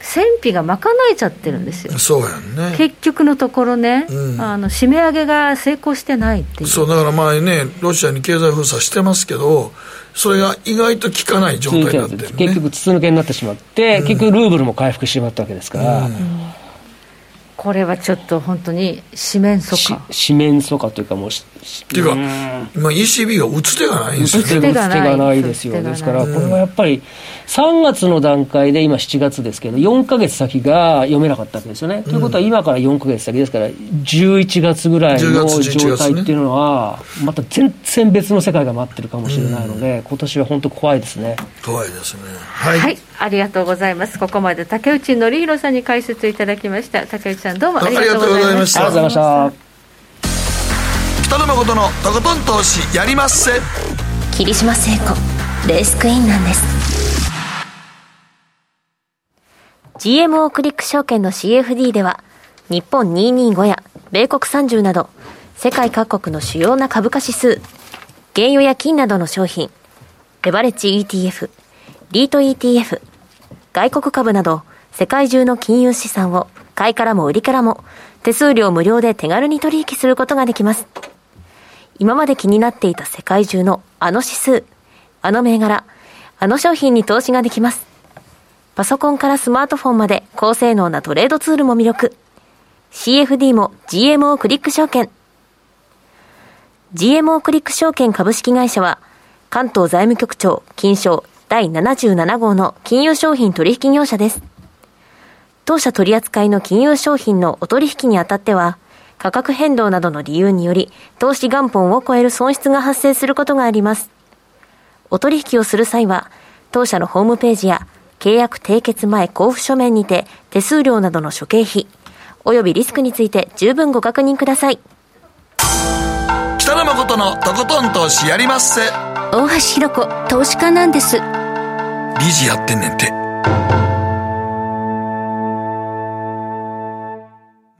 戦費が賄えちゃってるんですよ、そうやんね。結局のところね、うん、あの締め上げが成功してないっていう。そうだからまあね、ロシアに経済封鎖してますけど、それが意外と効かない状態になってる、ね、結局、筒抜けになってしまって、うん、結局、ルーブルも回復してしまったわけですから。これはちょっと本当に四面楚歌。四面楚歌というかもうっていうか、今 ECB が打つ手がないんですよね。打つ手がないですよ。ですからこれはやっぱり3月の段階で今7月ですけど4か月先が読めなかったわけですよね、ということは今から4か月先ですから11月ぐらいの状態っていうのはまた全然別の世界が待ってるかもしれないので、今年は本当怖いですね。怖いですね。はい、はい、ありがとうございます。ここまで竹内則弘さんに解説いただきました。竹内さんどうもありがとうございました。ありがとうございました北野誠のとことん投資やりまっせ霧島聖子レースクイーンなんです GMO クリック証券の CFD では日本225や米国30など世界各国の主要な株価指数原油や金などの商品レバレッジ ETF リート ETF 外国株など世界中の金融資産を買いからも売りからも手数料無料で手軽に取引することができます。今まで気になっていた世界中のあの指数、あの銘柄、あの商品に投資ができます。パソコンからスマートフォンまで高性能なトレードツールも魅力。CFD も GMO クリック証券。GMO クリック証券株式会社は、関東財務局長金賞第77号の金融商品取引業者です。当社取扱いの金融商品のお取引にあたっては、価格変動などの理由により、投資元本を超える損失が発生することがあります。お取引をする際は、当社のホームページや契約締結前交付書面にて手数料などの諸経費、及びリスクについて十分ご確認ください。北野誠のとことん投資やりまっせ。大橋ひろ子、投資家なんです。理事やってんねんて。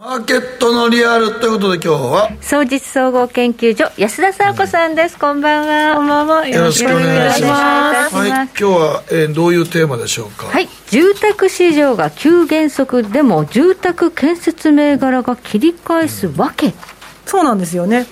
マーケットのリアルということで今日は？総実総合研究所安田沙子さんです、こんばんは。こんばんは。よろしくお願いします。はい、今日は、えー、どういうテーマでしょうか？はい。住宅市場が急減速でも住宅建設銘柄が切り返すわけ、うん、そうなんですよね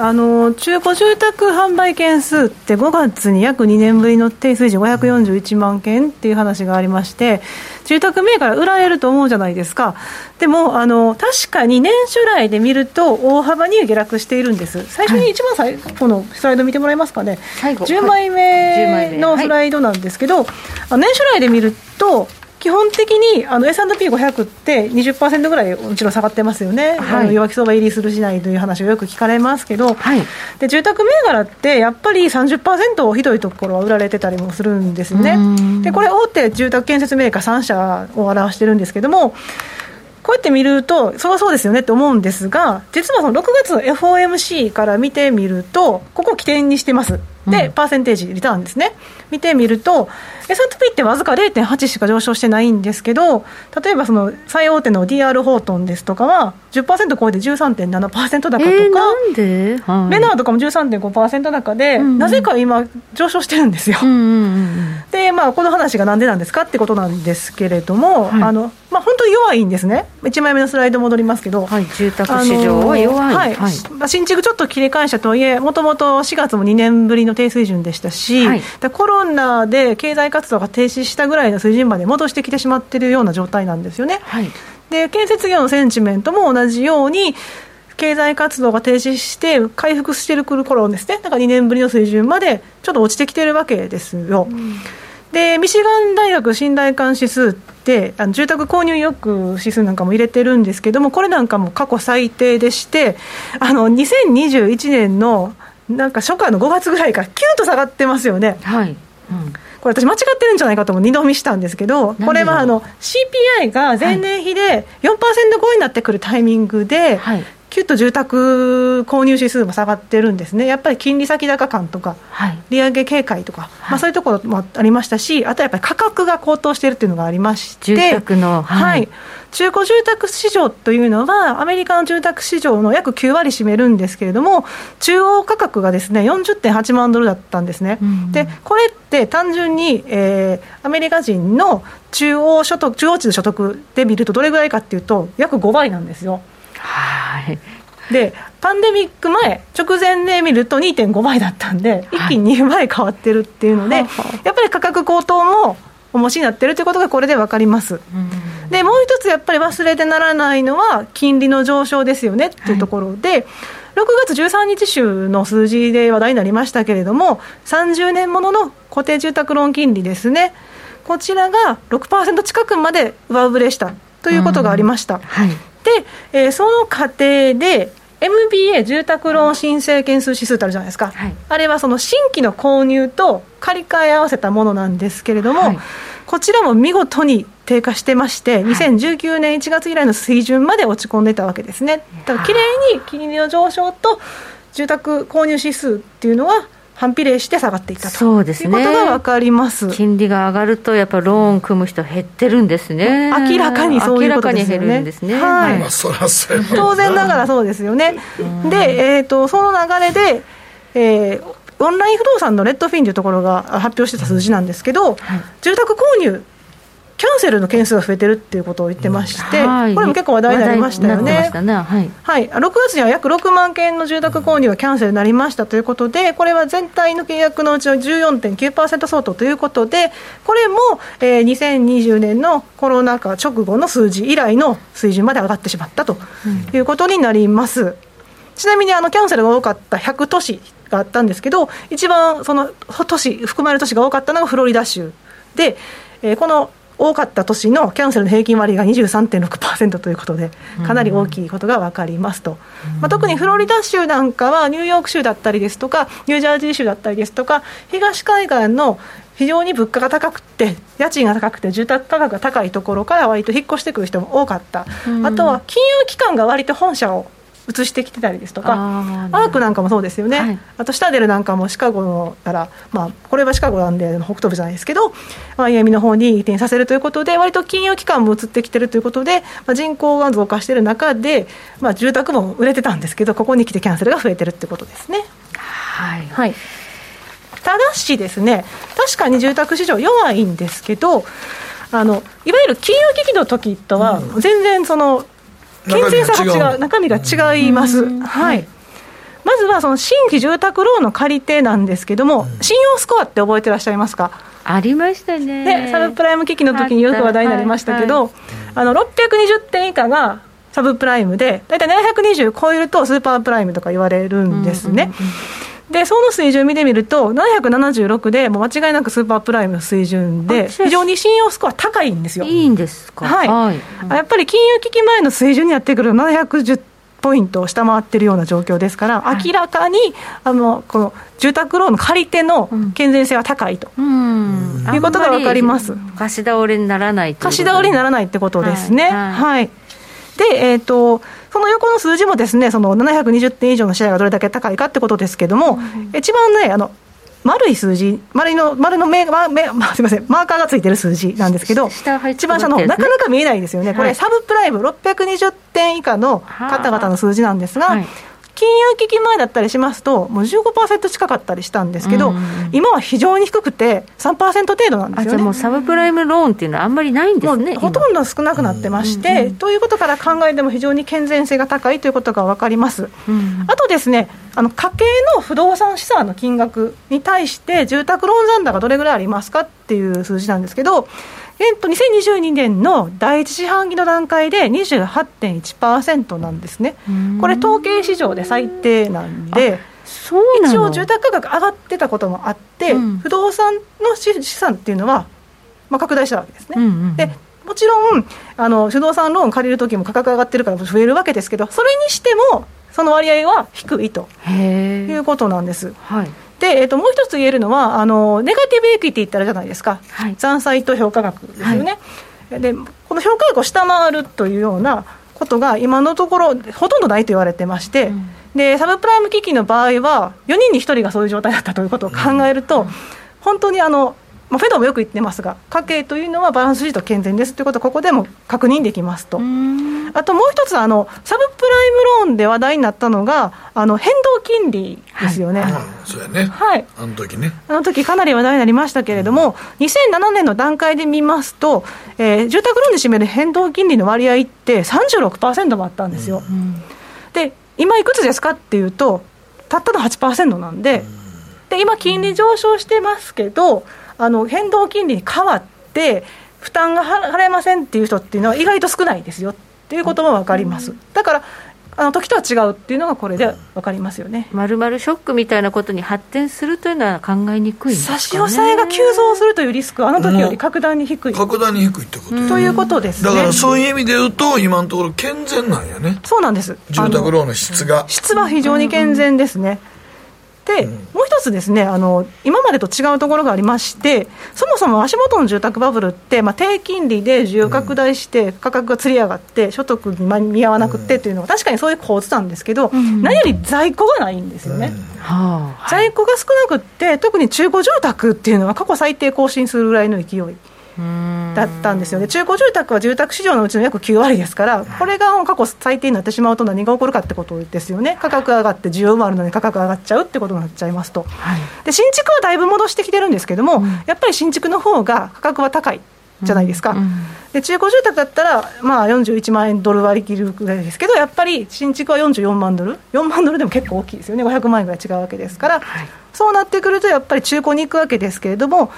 あの中古住宅販売件数って5月に約2年ぶりの低水準541万件っていう話がありまして住宅銘柄売られると思うじゃないですか。でもあの確かに年初来で見ると大幅に下落しているんです。最初に一番最後のスライド見てもらえますかね、はい、10枚目のスライドなんですけど、はい、年初来で見ると基本的にあの S&P500 って20%ぐらいもちろん下がってますよね、はい、あの弱気相場入りするしないという話がよく聞かれますけど、はい、で住宅銘柄ってやっぱり30%をひどいところは売られてたりもするんですよね。でこれ大手住宅建設メーカー3社を表してるんですけどもこうやって見ると、そりゃそうですよねって思うんですが、実はその6月の FOMC から見てみると、ここを起点にしてます。で、パーセンテージリターンですね。見てみると、S&P ってわずか0.8しか上昇してないんですけど、例えばその最大手の DR ホートンですとかは、10%超えて13.7%高とか、えー、なんで、はい、レナーとかも13.5%高で、うん。うん、なぜか今、上昇してるんですよ。うんうんうん、で、まあ、この話がなんでなんですかってことなんですけれども、はい、あのまあ、本当に弱いんですね、1枚目のスライド戻りますけど、はい、住宅市場は弱い、はい。はい。まあ、新築ちょっと切り返したとはいえ、もともと4月も2年ぶりの低水準でしたし、はい、コロナで経済活動が停止したぐらいの水準まで戻してきてしまっているような状態なんですよね。はい、で建設業のセンチメントも同じように経済活動が停止して回復してる頃ですねだから2年ぶりの水準までちょっと落ちてきてるわけですよ。うんでミシガン大学信頼感指数ってあの住宅購入意欲指数なんかも入れてるんですけどもこれなんかも過去最低でしてあの2021年のなんか初夏の5月ぐらいからキュンと下がってますよね。はい、うん。これ私間違ってるんじゃないかとも二度見したんですけど、これはあの CPI が前年比で4%超えになってくるタイミングで、はい、キュッと住宅購入指数も下がってるんですね、やっぱり金利先高感とか、はい、利上げ警戒とか、はい、まあ、そういうところもありましたし、あとやっぱり価格が高騰しているっていうのがありまして、住宅の、はい、中古住宅市場というのは、アメリカの住宅市場の約9割占めるんですけれども、中央価格がですね40.8万ドルだったんですね。うん、でこれって単純に、えー、アメリカ人の中央所得中央値の所得で見るとどれぐらいかっていうと約5倍なんですよ。はい。でパンデミック前直前で見ると2.5倍だったんで、一気に2倍変わってるっていうので、やっぱり価格高騰も重しになってるということがこれで分かります。でもう一つやっぱり忘れてならないのは金利の上昇ですよねっていうところで、はい、6月13日週の数字で話題になりましたけれども30年ものの固定住宅ローン金利ですね。こちらが6%近くまで上振れしたということがありました。はい、で、えー、その過程で MBA 住宅ローン申請件数指数ってあるじゃないですか、はい、あれはその新規の購入と借り換え合わせたものなんですけれども、はい、こちらも見事に低下してまして、2019年1月以来の水準まで落ち込んでたわけですね。だからきれいに金利の上昇と住宅購入指数っていうのは反比例して下がっていったと。そうです、ね、いうことが分かります。金利が上がると、やっぱりローン組む人減ってるんですね。明らかにそういうことですよね。ね。はい、まあ、そらそう当然ながらそうですよね。で、えーと、その流れで、えー、オンライン不動産のレッドフィンというところが発表してた数字なんですけど、はい、住宅購入キャンセルの件数が増えてるっていうことを言ってまして、はい、これも結構話題になりましたよね。ね。はい、はい、6月には約6万件の住宅購入がキャンセルになりましたということで、これは全体の契約のうちの14.9%相当ということで、これも、えー、2020年のコロナ禍直後の数字以来の水準まで上がってしまったということになります。うん、ちなみにあのキャンセルが多かった100都市があったんですけど、一番その都市、含まれる都市が多かったのがフロリダ州で、えー、この多かった年のキャンセルの平均割が23.6%ということで、かなり大きいことが分かりますと、まあ、特にフロリダ州なんかは、ニューヨーク州だったりですとか、ニュージャージー州だったりですとか、東海岸の非常に物価が高くて、家賃が高くて、住宅価格が高いところから割と引っ越してくる人も多かった、あとは金融機関が割と本社を移してきてたりですとか、アークなんかもそうですよね、はい、あとシタデルなんかもシカゴから、まあ、これはシカゴなんで北東部じゃないですけど、マイアミの方に移転させるということで、割と金融機関も移ってきてるということで、まあ、人口が増加している中で、まあ、住宅も売れてたんですけど、ここに来てキャンセルが増えてるってことですね。はい、はい。ただしですね、確かに住宅市場弱いんですけど、あのいわゆる金融危機の時とは、全然その、健全さが違う、中身が違います。はい。まずはその新規住宅ローンの借り手なんですけども、信用スコアって覚えてらっしゃいますか？ありましたね。サブプライム危機の時によく話題になりましたけど、あの620点以下がサブプライムで、大体720超えるとスーパープライムとか言われるんですね。で、その水準見てみると、776で、もう間違いなくスーパープライムの水準で、非常に信用スコア高いんですよ。いいんですか？はい。はい、やっぱり金融危機前の水準にやってくると、710ポイントを下回ってるような状況ですから、はい、明らかにあのこの住宅ローンの借り手の健全性は高いと、うん、いうことが分かります。貸し倒れにならない貸し倒れにならないってことですね。はい、はいはい、で、えっ、ー、と、その横の数字もですね、その720点以上のシェアがどれだけ高いかってことですけれども、うん、一番ね、あの、丸い数字、丸の、丸の目、ま、目、ま、すみません、マーカーがついてる数字なんですけど、一番下の方、なかなか見えないですよね。これ、サブプライム620点以下の方々の数字なんですが、はい金融危機前だったりしますと、もう15%近かったりしたんですけど、今は非常に低くて、3%程度なんですよね。もうサブプライムローンっていうのはあんまりないんですね。ほとんど少なくなってまして、うんうん、ということから考えても非常に健全性が高いということが分かります。うん、あとですね、あの家計の不動産資産の金額に対して、住宅ローン残高どれぐらいありますかっていう数字なんですけど、えっと、2022年の第一四半期の段階で28.1%なんですね、これ、統計史上で最低なんで、そう一応、住宅価格上がってたこともあって、うん、不動産の資産っていうのは、まあ、拡大したわけですね。うんうん、でもちろんあの不動産ローン借りるときも価格上がってるから増えるわけですけど、それにしても、その割合は低いということなんです。はい。で、えー、ともう一つ言えるのはあの、ネガティブエクイティってあるじゃないですか、はい、残債と評価額ですよね、はい、で、この評価額を下回るというようなことが、今のところ、ほとんどないと言われてまして、うん、でサブプライム危機の場合は、4人に1人がそういう状態だったということを考えると、うん、本当にあのまあ、フェドもよく言ってますが、家計というのはバランスシート健全ですということをここでも確認できますと。あともう一つあの、サブプライムローンで話題になったのが、あの変動金利ですよね。はい、そうやね、はい、あの時ね。あの時かなり話題になりましたけれども、うん、2007年の段階で見ますと、えー、住宅ローンで占める変動金利の割合って36%もあったんですよ。うん、で、今いくつですかっていうと、たったの8%なんで、で今、金利上昇してますけど、あの変動金利に変わって、負担が払えませんっていう人っていうのは意外と少ないですよっていうことも分かります。だからあの時とは違うっていうのがこれで分かりますよね。まるまるショックみたいなことに発展するというのは考えにくい、ね、差し押さえが急増するというリスクはあの時より格段に低い。格段に低いってことということです、ね、だからそういう意味で言うと今のところ健全なんやね。そうなんです。住宅ローンの質が。質は非常に健全ですね。で、うん、もう一つですねあの、今までと違うところがありまして、そもそも足元の住宅バブルって、まあ、低金利で需要拡大して、価格がつり上がって、所得に見合わなくてというのは、確かにそういう構図なんですけど、うん、何より在庫がないんですよね。在庫が少なくて、特に中古住宅っていうのは、過去最低更新するぐらいの勢い。だったんですよね、中古住宅は住宅市場のうちの約9割ですから、これが過去最低になってしまうと、何が起こるかってことですよね、価格上がって、需要もあるのに価格上がっちゃうってことになっちゃいますと、はい、で新築はだいぶ戻してきてるんですけども、うん、やっぱり新築の方が価格は高い。じゃないですか、うん。うん、で中古住宅だったら、まあ、41万円ドル割り切るぐらいですけど、やっぱり新築は44万ドル、4万ドルでも結構大きいですよね、500万円ぐらい違うわけですから、はい、そうなってくると、やっぱり中古に行くわけですけれども、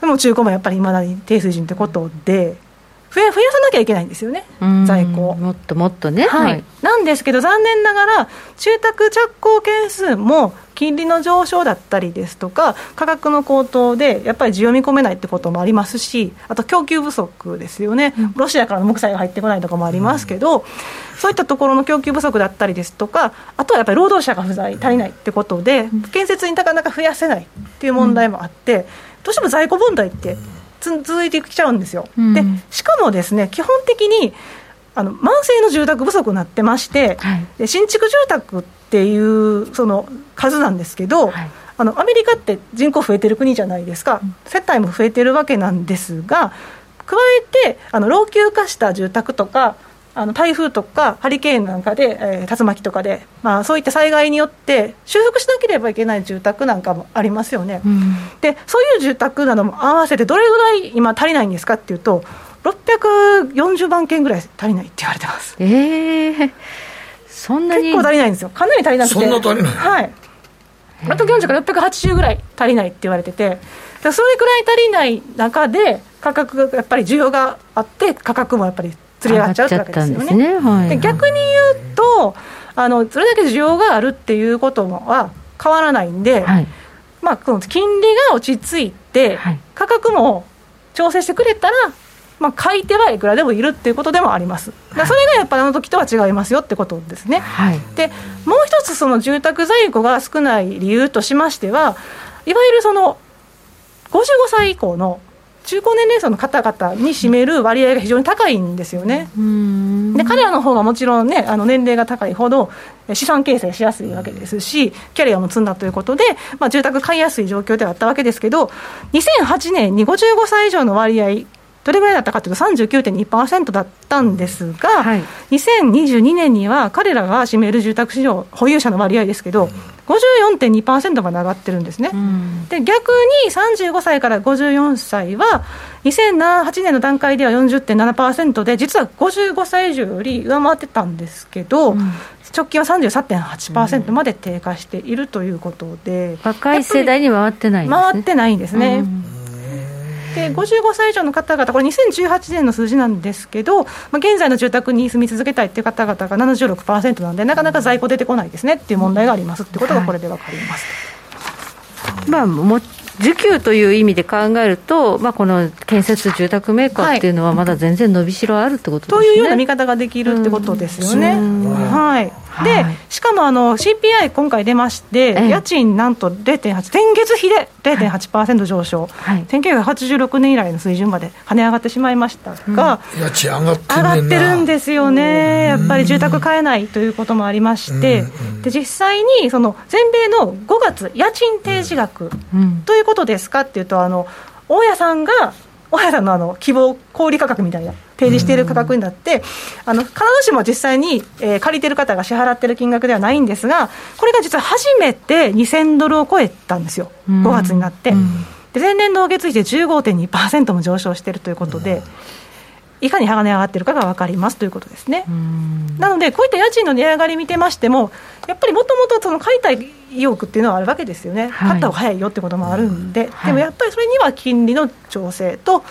でも中古もやっぱりいまだに低水準ってことで、増や増やさなきゃいけないんですよね、在庫。もっともっとね、はい、はい、なんですけど、残念ながら、住宅着工件数も金利の上昇だったりですとか、価格の高騰で、やっぱり需要見込めないってこともありますし、あと供給不足ですよね、うん、ロシアからの木材が入ってこないとかもありますけど、うん、そういったところの供給不足だったりですとか、あとはやっぱり労働者が不在、足りないってことで、建設になかなか増やせないっていう問題もあって、どうしても在庫問題って続いてきちゃうんですよ。でしかもですね基本的にあの慢性の住宅不足になってまして、はい、で新築住宅っていうその数なんですけど、はい、あのアメリカって人口増えてる国じゃないですか、うん、世帯も増えてるわけなんですが、加えてあの老朽化した住宅とか、あの台風とかハリケーンなんかで、えー、竜巻とかで、まあ、そういった災害によって修復しなければいけない住宅なんかもありますよね、うん、でそういう住宅なども合わせてどれぐらい今足りないんですかっていうと640万件ぐらい足りないって言われてます。ええー、そんなに。結構足りないんですよ。かなり足りなくて。そんな足りないはい。640から680ぐらい足りないって言われててそれくらい足りない中で価格がやっぱり需要があって価格もやっぱりつり上がっちゃうってわけですよね。ね。はい、で逆に言うとあのそれだけ需要があるっていうことは変わらないんで、はい、まあ、この金利が落ち着いて、はい、価格も調整してくれたら、まあ、買い手はいくらでもいるっていうことでもあります、だそれがやっぱりあの時とは違いますよってことですね。でもう一つ、その住宅在庫が少ない理由としましては、いわゆるその55歳以降の中高年齢層の方々に占める割合が非常に高いんですよね。で彼らの方がもちろんね、あの年齢が高いほど資産形成しやすいわけですし、キャリアも積んだということで、まあ、住宅買いやすい状況ではあったわけですけど、2008年に55歳以上の割合、どれぐらいだったかというと39.2%だったんですが、はい、2022年には彼らが占める住宅市場保有者の割合ですけど、54.2%まで上がってるんですね、うん、で逆に35歳から54歳は、2008年の段階では40.7%で、実は55歳以上より上回ってたんですけど、うん、直近は33.8%まで低下しているということで、若い世代に回ってないんですね。回ってないんですね。うんで55歳以上の方々、これ、2018年の数字なんですけど、まあ、現在の住宅に住み続けたいっていう方々が76%なんで、なかなか在庫出てこないですねっていう問題がありますっていうことが、これで分かります。はい、まあも需給という意味で考えると、まあ、この建設住宅メーカーっていうのは、まだ全然伸びしろあるってことですね、というような見方ができるってことですよね。はい、でしかもあの CPI 今回出まして、家賃なんと0.8前月比で0.8%上昇、はい、1986年以来の水準まで跳ね上がってしまいましたが、うん、家賃上がって上がってるんですよね、やっぱり住宅買えないということもありまして、で実際にその全米の5月家賃提示額、ということですかっていうとあの大家さんが大家さんのあの希望小売価格みたいな提示している価格になって、あの必ずしも実際に、えー、借りてる方が支払ってる金額ではないんですが、これが実は初めて2000ドルを超えたんですよ、5月になって。で前年同月比で15.2%も上昇しているということで、いかに鋼上がってるかが分かりますということですね。なので、こういった家賃の値上がり見てましても、やっぱりもともと買いたい意欲っていうのはあるわけですよね、はい、買った方が早いよってこともあるんで、でもやっぱりそれには金利の調整と、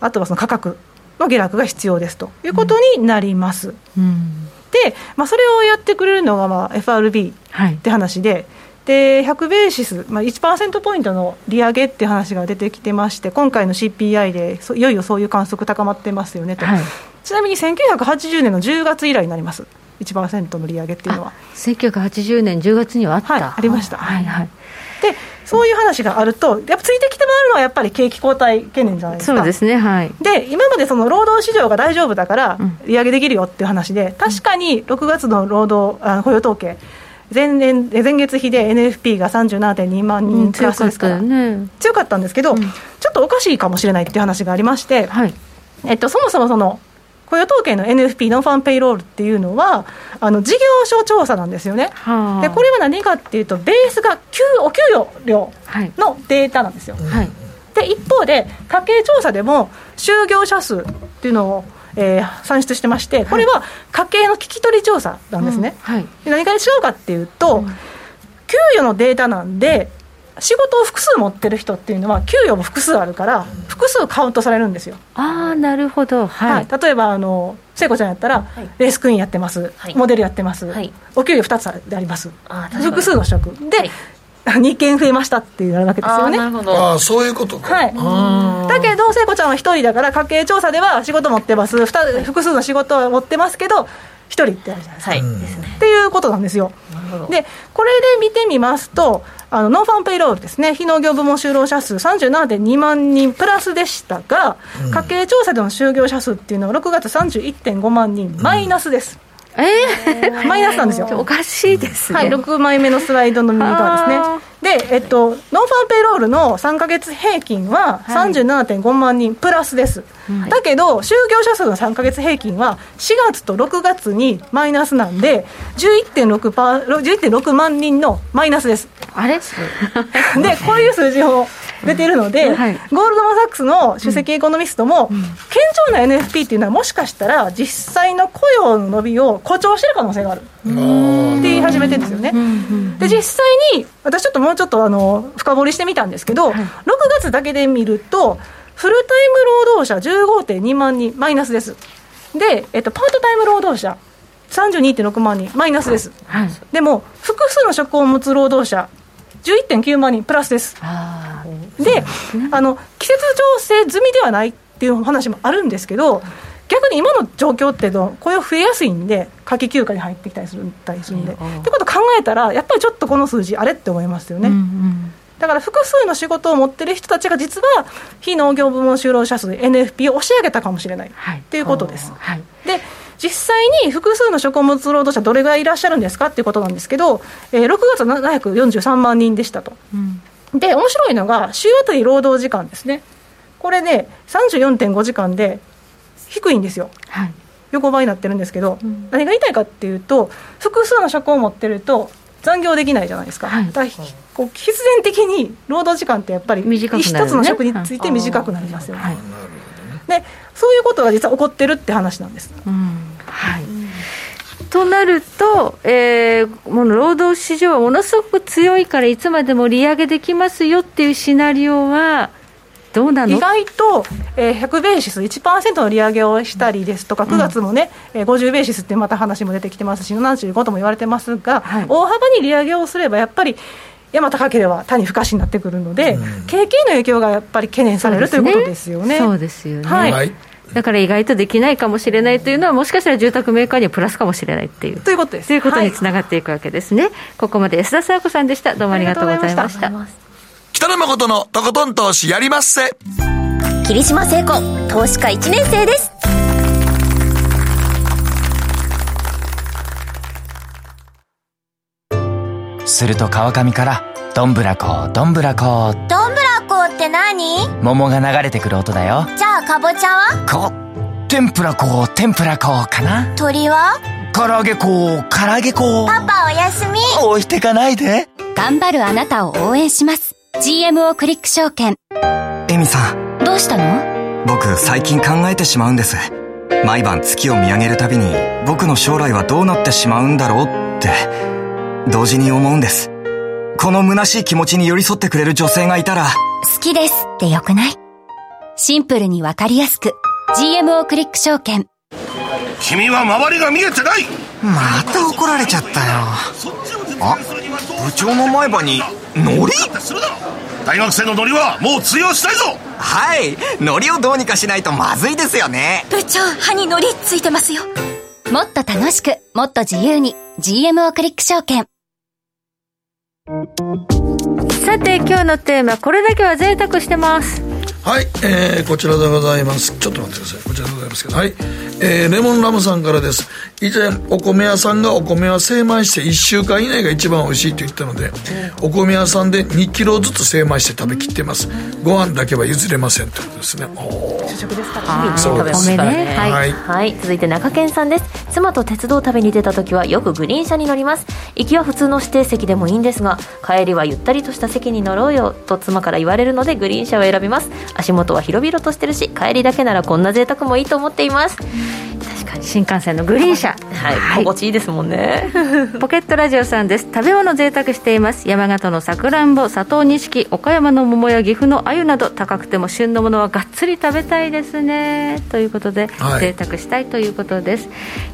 あとはその価格の下落が必要ですということになります。うん、で、まあ、それをやってくれるのがまあ FRB って話で、はいで100ベーシス、まあ、1%ポイントの利上げっていう話が出てきてまして、今回の CPI でいよいよそういう観測高まってますよねと、はい、ちなみに1980年の10月以来になります、1%の利上げっていうのは。1980年10月にはあった、はい、ありました。はいはい、でそういう話があると、やっぱついてきてもらうのはやっぱり景気後退懸念じゃないですか。そうですね、はい、で、今までその労働市場が大丈夫だから、利上げできるよっていう話で、確かに6月の労働あ雇用統計、前年前月比で NFP が37.2万人プラスですから、うん、強かね、強かったんですけど、うん、ちょっとおかしいかもしれないっていう話がありまして、はい。えっと、そもそもその雇用統計の NFP、ノンファンペイロールっていうのは、あの事業所調査なんですよね、はあ、でこれは何かっていうと、ベースが給お給与量のデータなんですよ。はい、で一方で、家計調査でも、就業者数っていうのをえー、算出してまして、これは家計の聞き取り調査なんですね。はい、何が違うかっていうと、給与のデータなんで、仕事を複数持ってる人っていうのは、給与も複数あるから、複数カウントされるんですよ。あなるほど、はい、はい、例えばあの聖子ちゃんやったら、はい、レースクイーンやってます、はい、モデルやってます、お給料2つであります、複数の職。で、2件増えましたっていうわけですよね。ああそういうことか。はい。だけど聖子ちゃんは1人だから家計調査では仕事持ってます複数の仕事は持ってますけど1人ってあるじゃないですか。はい、っていうことなんですよ。でこれで見てみますとあのノンファンペイロールですね、非農業部門就労者数37.2万人プラスでしたが、うん、家計調査での就業者数っていうのは6月31.5万人、マイナスです。えー、マイナスなんですよ。おかしいですね。はい、6枚目のスライドの右側ですね。で、えっと、ノンファンペイロールの3か月平均は37.5万人プラスです。はい、だけど、就業者数の3か月平均は4月と6月にマイナスなんで、11.6, パ11.6万人のマイナスです。あれ？で、こういう数字を出てるので、はい、ゴールドマン・サックスの首席エコノミストも、うん、堅調な NFP っていうのは、もしかしたら実際の雇用の伸びを誇張してる可能性がある。って言い始めてるんですよね。で実際に私ちょっともうちょっとあの深掘りしてみたんですけど、はい、6月だけで見るとフルタイム労働者15.2万人マイナスです。で、えっと、パートタイム労働者32.6万人マイナスです、はい、でも複数の職を持つ労働者11.9万人プラスです。で、あの季節調整済みではないっていう話もあるんですけど、逆に今の状況って雇用増えやすいんで、夏季休暇に入ってきたりするたりするんで。ってことを考えたら、やっぱりちょっとこの数字、あれって思いますよね。うんうんだから複数の仕事を持ってる人たちが実は非農業部門就労者数 NFP を押し上げたかもしれないっていうことです。はい、で実際に複数の食物労働者どれぐらいいらっしゃるんですかっていうことなんですけど、えー、6月743万人でしたと。うん。で面白いのが週あたり労働時間ですね。これね34.5時間で低いんですよ、はい、横ばいになってるんですけど、うん、何が言いたいかっていうと複数の職を持ってると残業できないじゃないですか、はい、だこう必然的に労働時間ってやっぱり一、ね、つの職について短くなりますよね、はい、でそういうことが実は起こってるって話なんです、うん、はい。となると、えー、もの労働市場はものすごく強いからいつまでも利上げできますよっていうシナリオはどうなの？意外と、えー、100ベーシス1%の利上げをしたりですとか、9月もね、うん、えー、50ベーシスってまた話も出てきてますし、75とも言われてますが、はい、大幅に利上げをすれば、やっぱり山高ければ他に不可視になってくるので、うん、景気の影響がやっぱり懸念される、ということですよね。そうですよね、はいだから意外とできないかもしれないというのは、もしかしたら住宅メーカーにはプラスかもしれないっていう。ということです。ということにつながっていくわけですね。はい、ここまで安田佐和子さんでした。どうもありがとうございました。北野誠のとことん投資やりまっせ。霧島聖子、投資家1年生です。すると川上から、どんぶらこ、どんぶらこ。どんぶらこって何桃が流れてくる音だよ。じゃあかぼちゃは？こ、天ぷらこ、天ぷらこかな鳥は？唐揚げこ、唐揚げこ。パパおやすみ。置いてかないで。頑張るあなたを応援します。GMO クリック証券。エミさん。どうしたの？僕最近考えてしまうんです。毎晩月を見上げるたびに僕の将来はどうなってしまうんだろうって同時に思うんです。この虚しい気持ちに寄り添ってくれる女性がいたら、好きですってよくない？シンプルにわかりやすく、GMO クリック証券。君は周りが見えてないまた怒られちゃったよ。あ、部長の前歯に、ノリ大学生のノリはもう通用したいぞはい、ノリをどうにかしないとまずいですよね。部長、歯にノリついてますよ。もっと楽しく、もっと自由に、GMO クリック証券。さて今日のテーマこれだけは贅沢してます。はい、えー、こちらでございます。ちょっと待ってください。こちらでございますけど。はいえー、レモンラムさんからです。以前お米屋さんがお米は精米して1週間以内が一番美味しいと言ったので、お米屋さんで2キロずつ精米して食べきってます。ご飯だけは譲れませんということですね。主食ですからね。そうですね。はい、はい、はい、続いて中堅さんです。妻と鉄道旅に出た時はよくグリーン車に乗ります。行きは普通の指定席でもいいんですが帰りはゆったりとした席に乗ろうよと妻から言われるのでグリーン車を選びます足元は広々としてるし帰りだけならこんな贅沢もいいと思っています。確かに新幹線のグリーン車。はい、はい、心地いいですもんね。ポケットラジオさんです。食べ物贅沢しています。山形のさくらんぼ佐藤錦岡山の桃や岐阜の鮎など高くても旬のものはがっつり食べたいですね。ということで、はい、贅沢したいということです、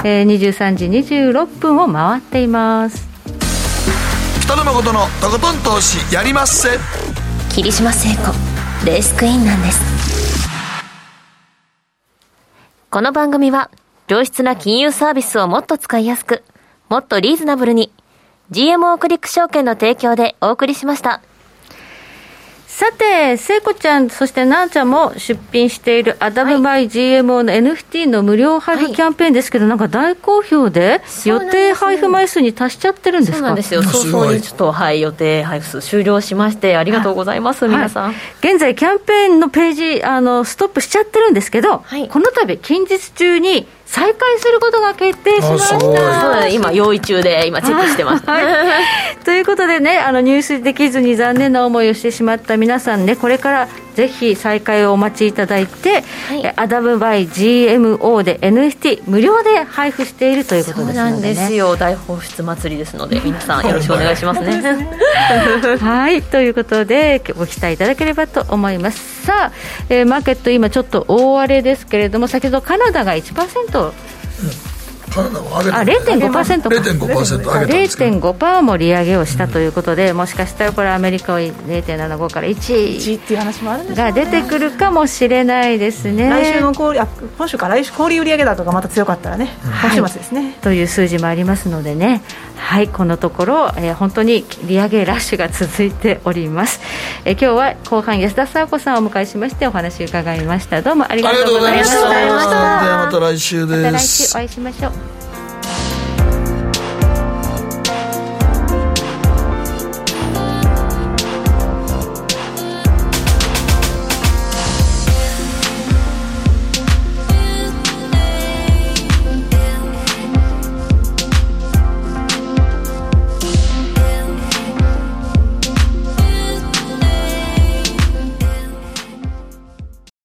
えー、23時26分を回っています。北野誠のとことん投資やりまっせ。霧島聖子レースクイーンなんですこの番組は良質な金融サービスをもっと使いやすく、もっとリーズナブルに、GMO クリック証券の提供でお送りしました。さて、聖子ちゃん、そしてなあちゃんも出品しているアダムバイ GMO の NFT の無料配布キャンペーンですけど、はい、なんか大好評で、予定配布枚数に達しちゃってるんですか？そうなんですよ、早々にちょっと、はい、予定配布数終了しまして、ありがとうございます、皆さん。現在、キャンペーンのページあの、ストップしちゃってるんですけど、この度近日中に、再開することが決定しました。今用意中で今チェックしてます、はい、ということでねあの入手できずに残念な思いをしてしまった皆さんねこれからぜひ再開をお待ちいただいて、はい、アダムバイ GMO で NFT 無料で配布しているということですので、ね、そうなんですよ。大放出祭りですので皆さんよろしくお願いしますね。はい。ということでご期待いただければと思います。さあ、えー、マーケット今ちょっと大荒れですけれども先ほどカナダが1%うんカナダは上げたあ0.5%か。0.5%上げたんです0.5%も利上げをしたということで、うん、もしかしたらこれアメリカは0.75から1っていう話もあるんです、ね、が出てくるかもしれないですね。来週の小あ今週か来週小売売上高がまた強かったらね、うん、今週末ですね、はい、という数字もありますのでねはいこのところ、えー、本当に利上げラッシュが続いております、えー、今日は後半安田佐和子さんをお迎えしましてお話伺いました。どうもありがとうございました。また来週です。また来週お会いしましょう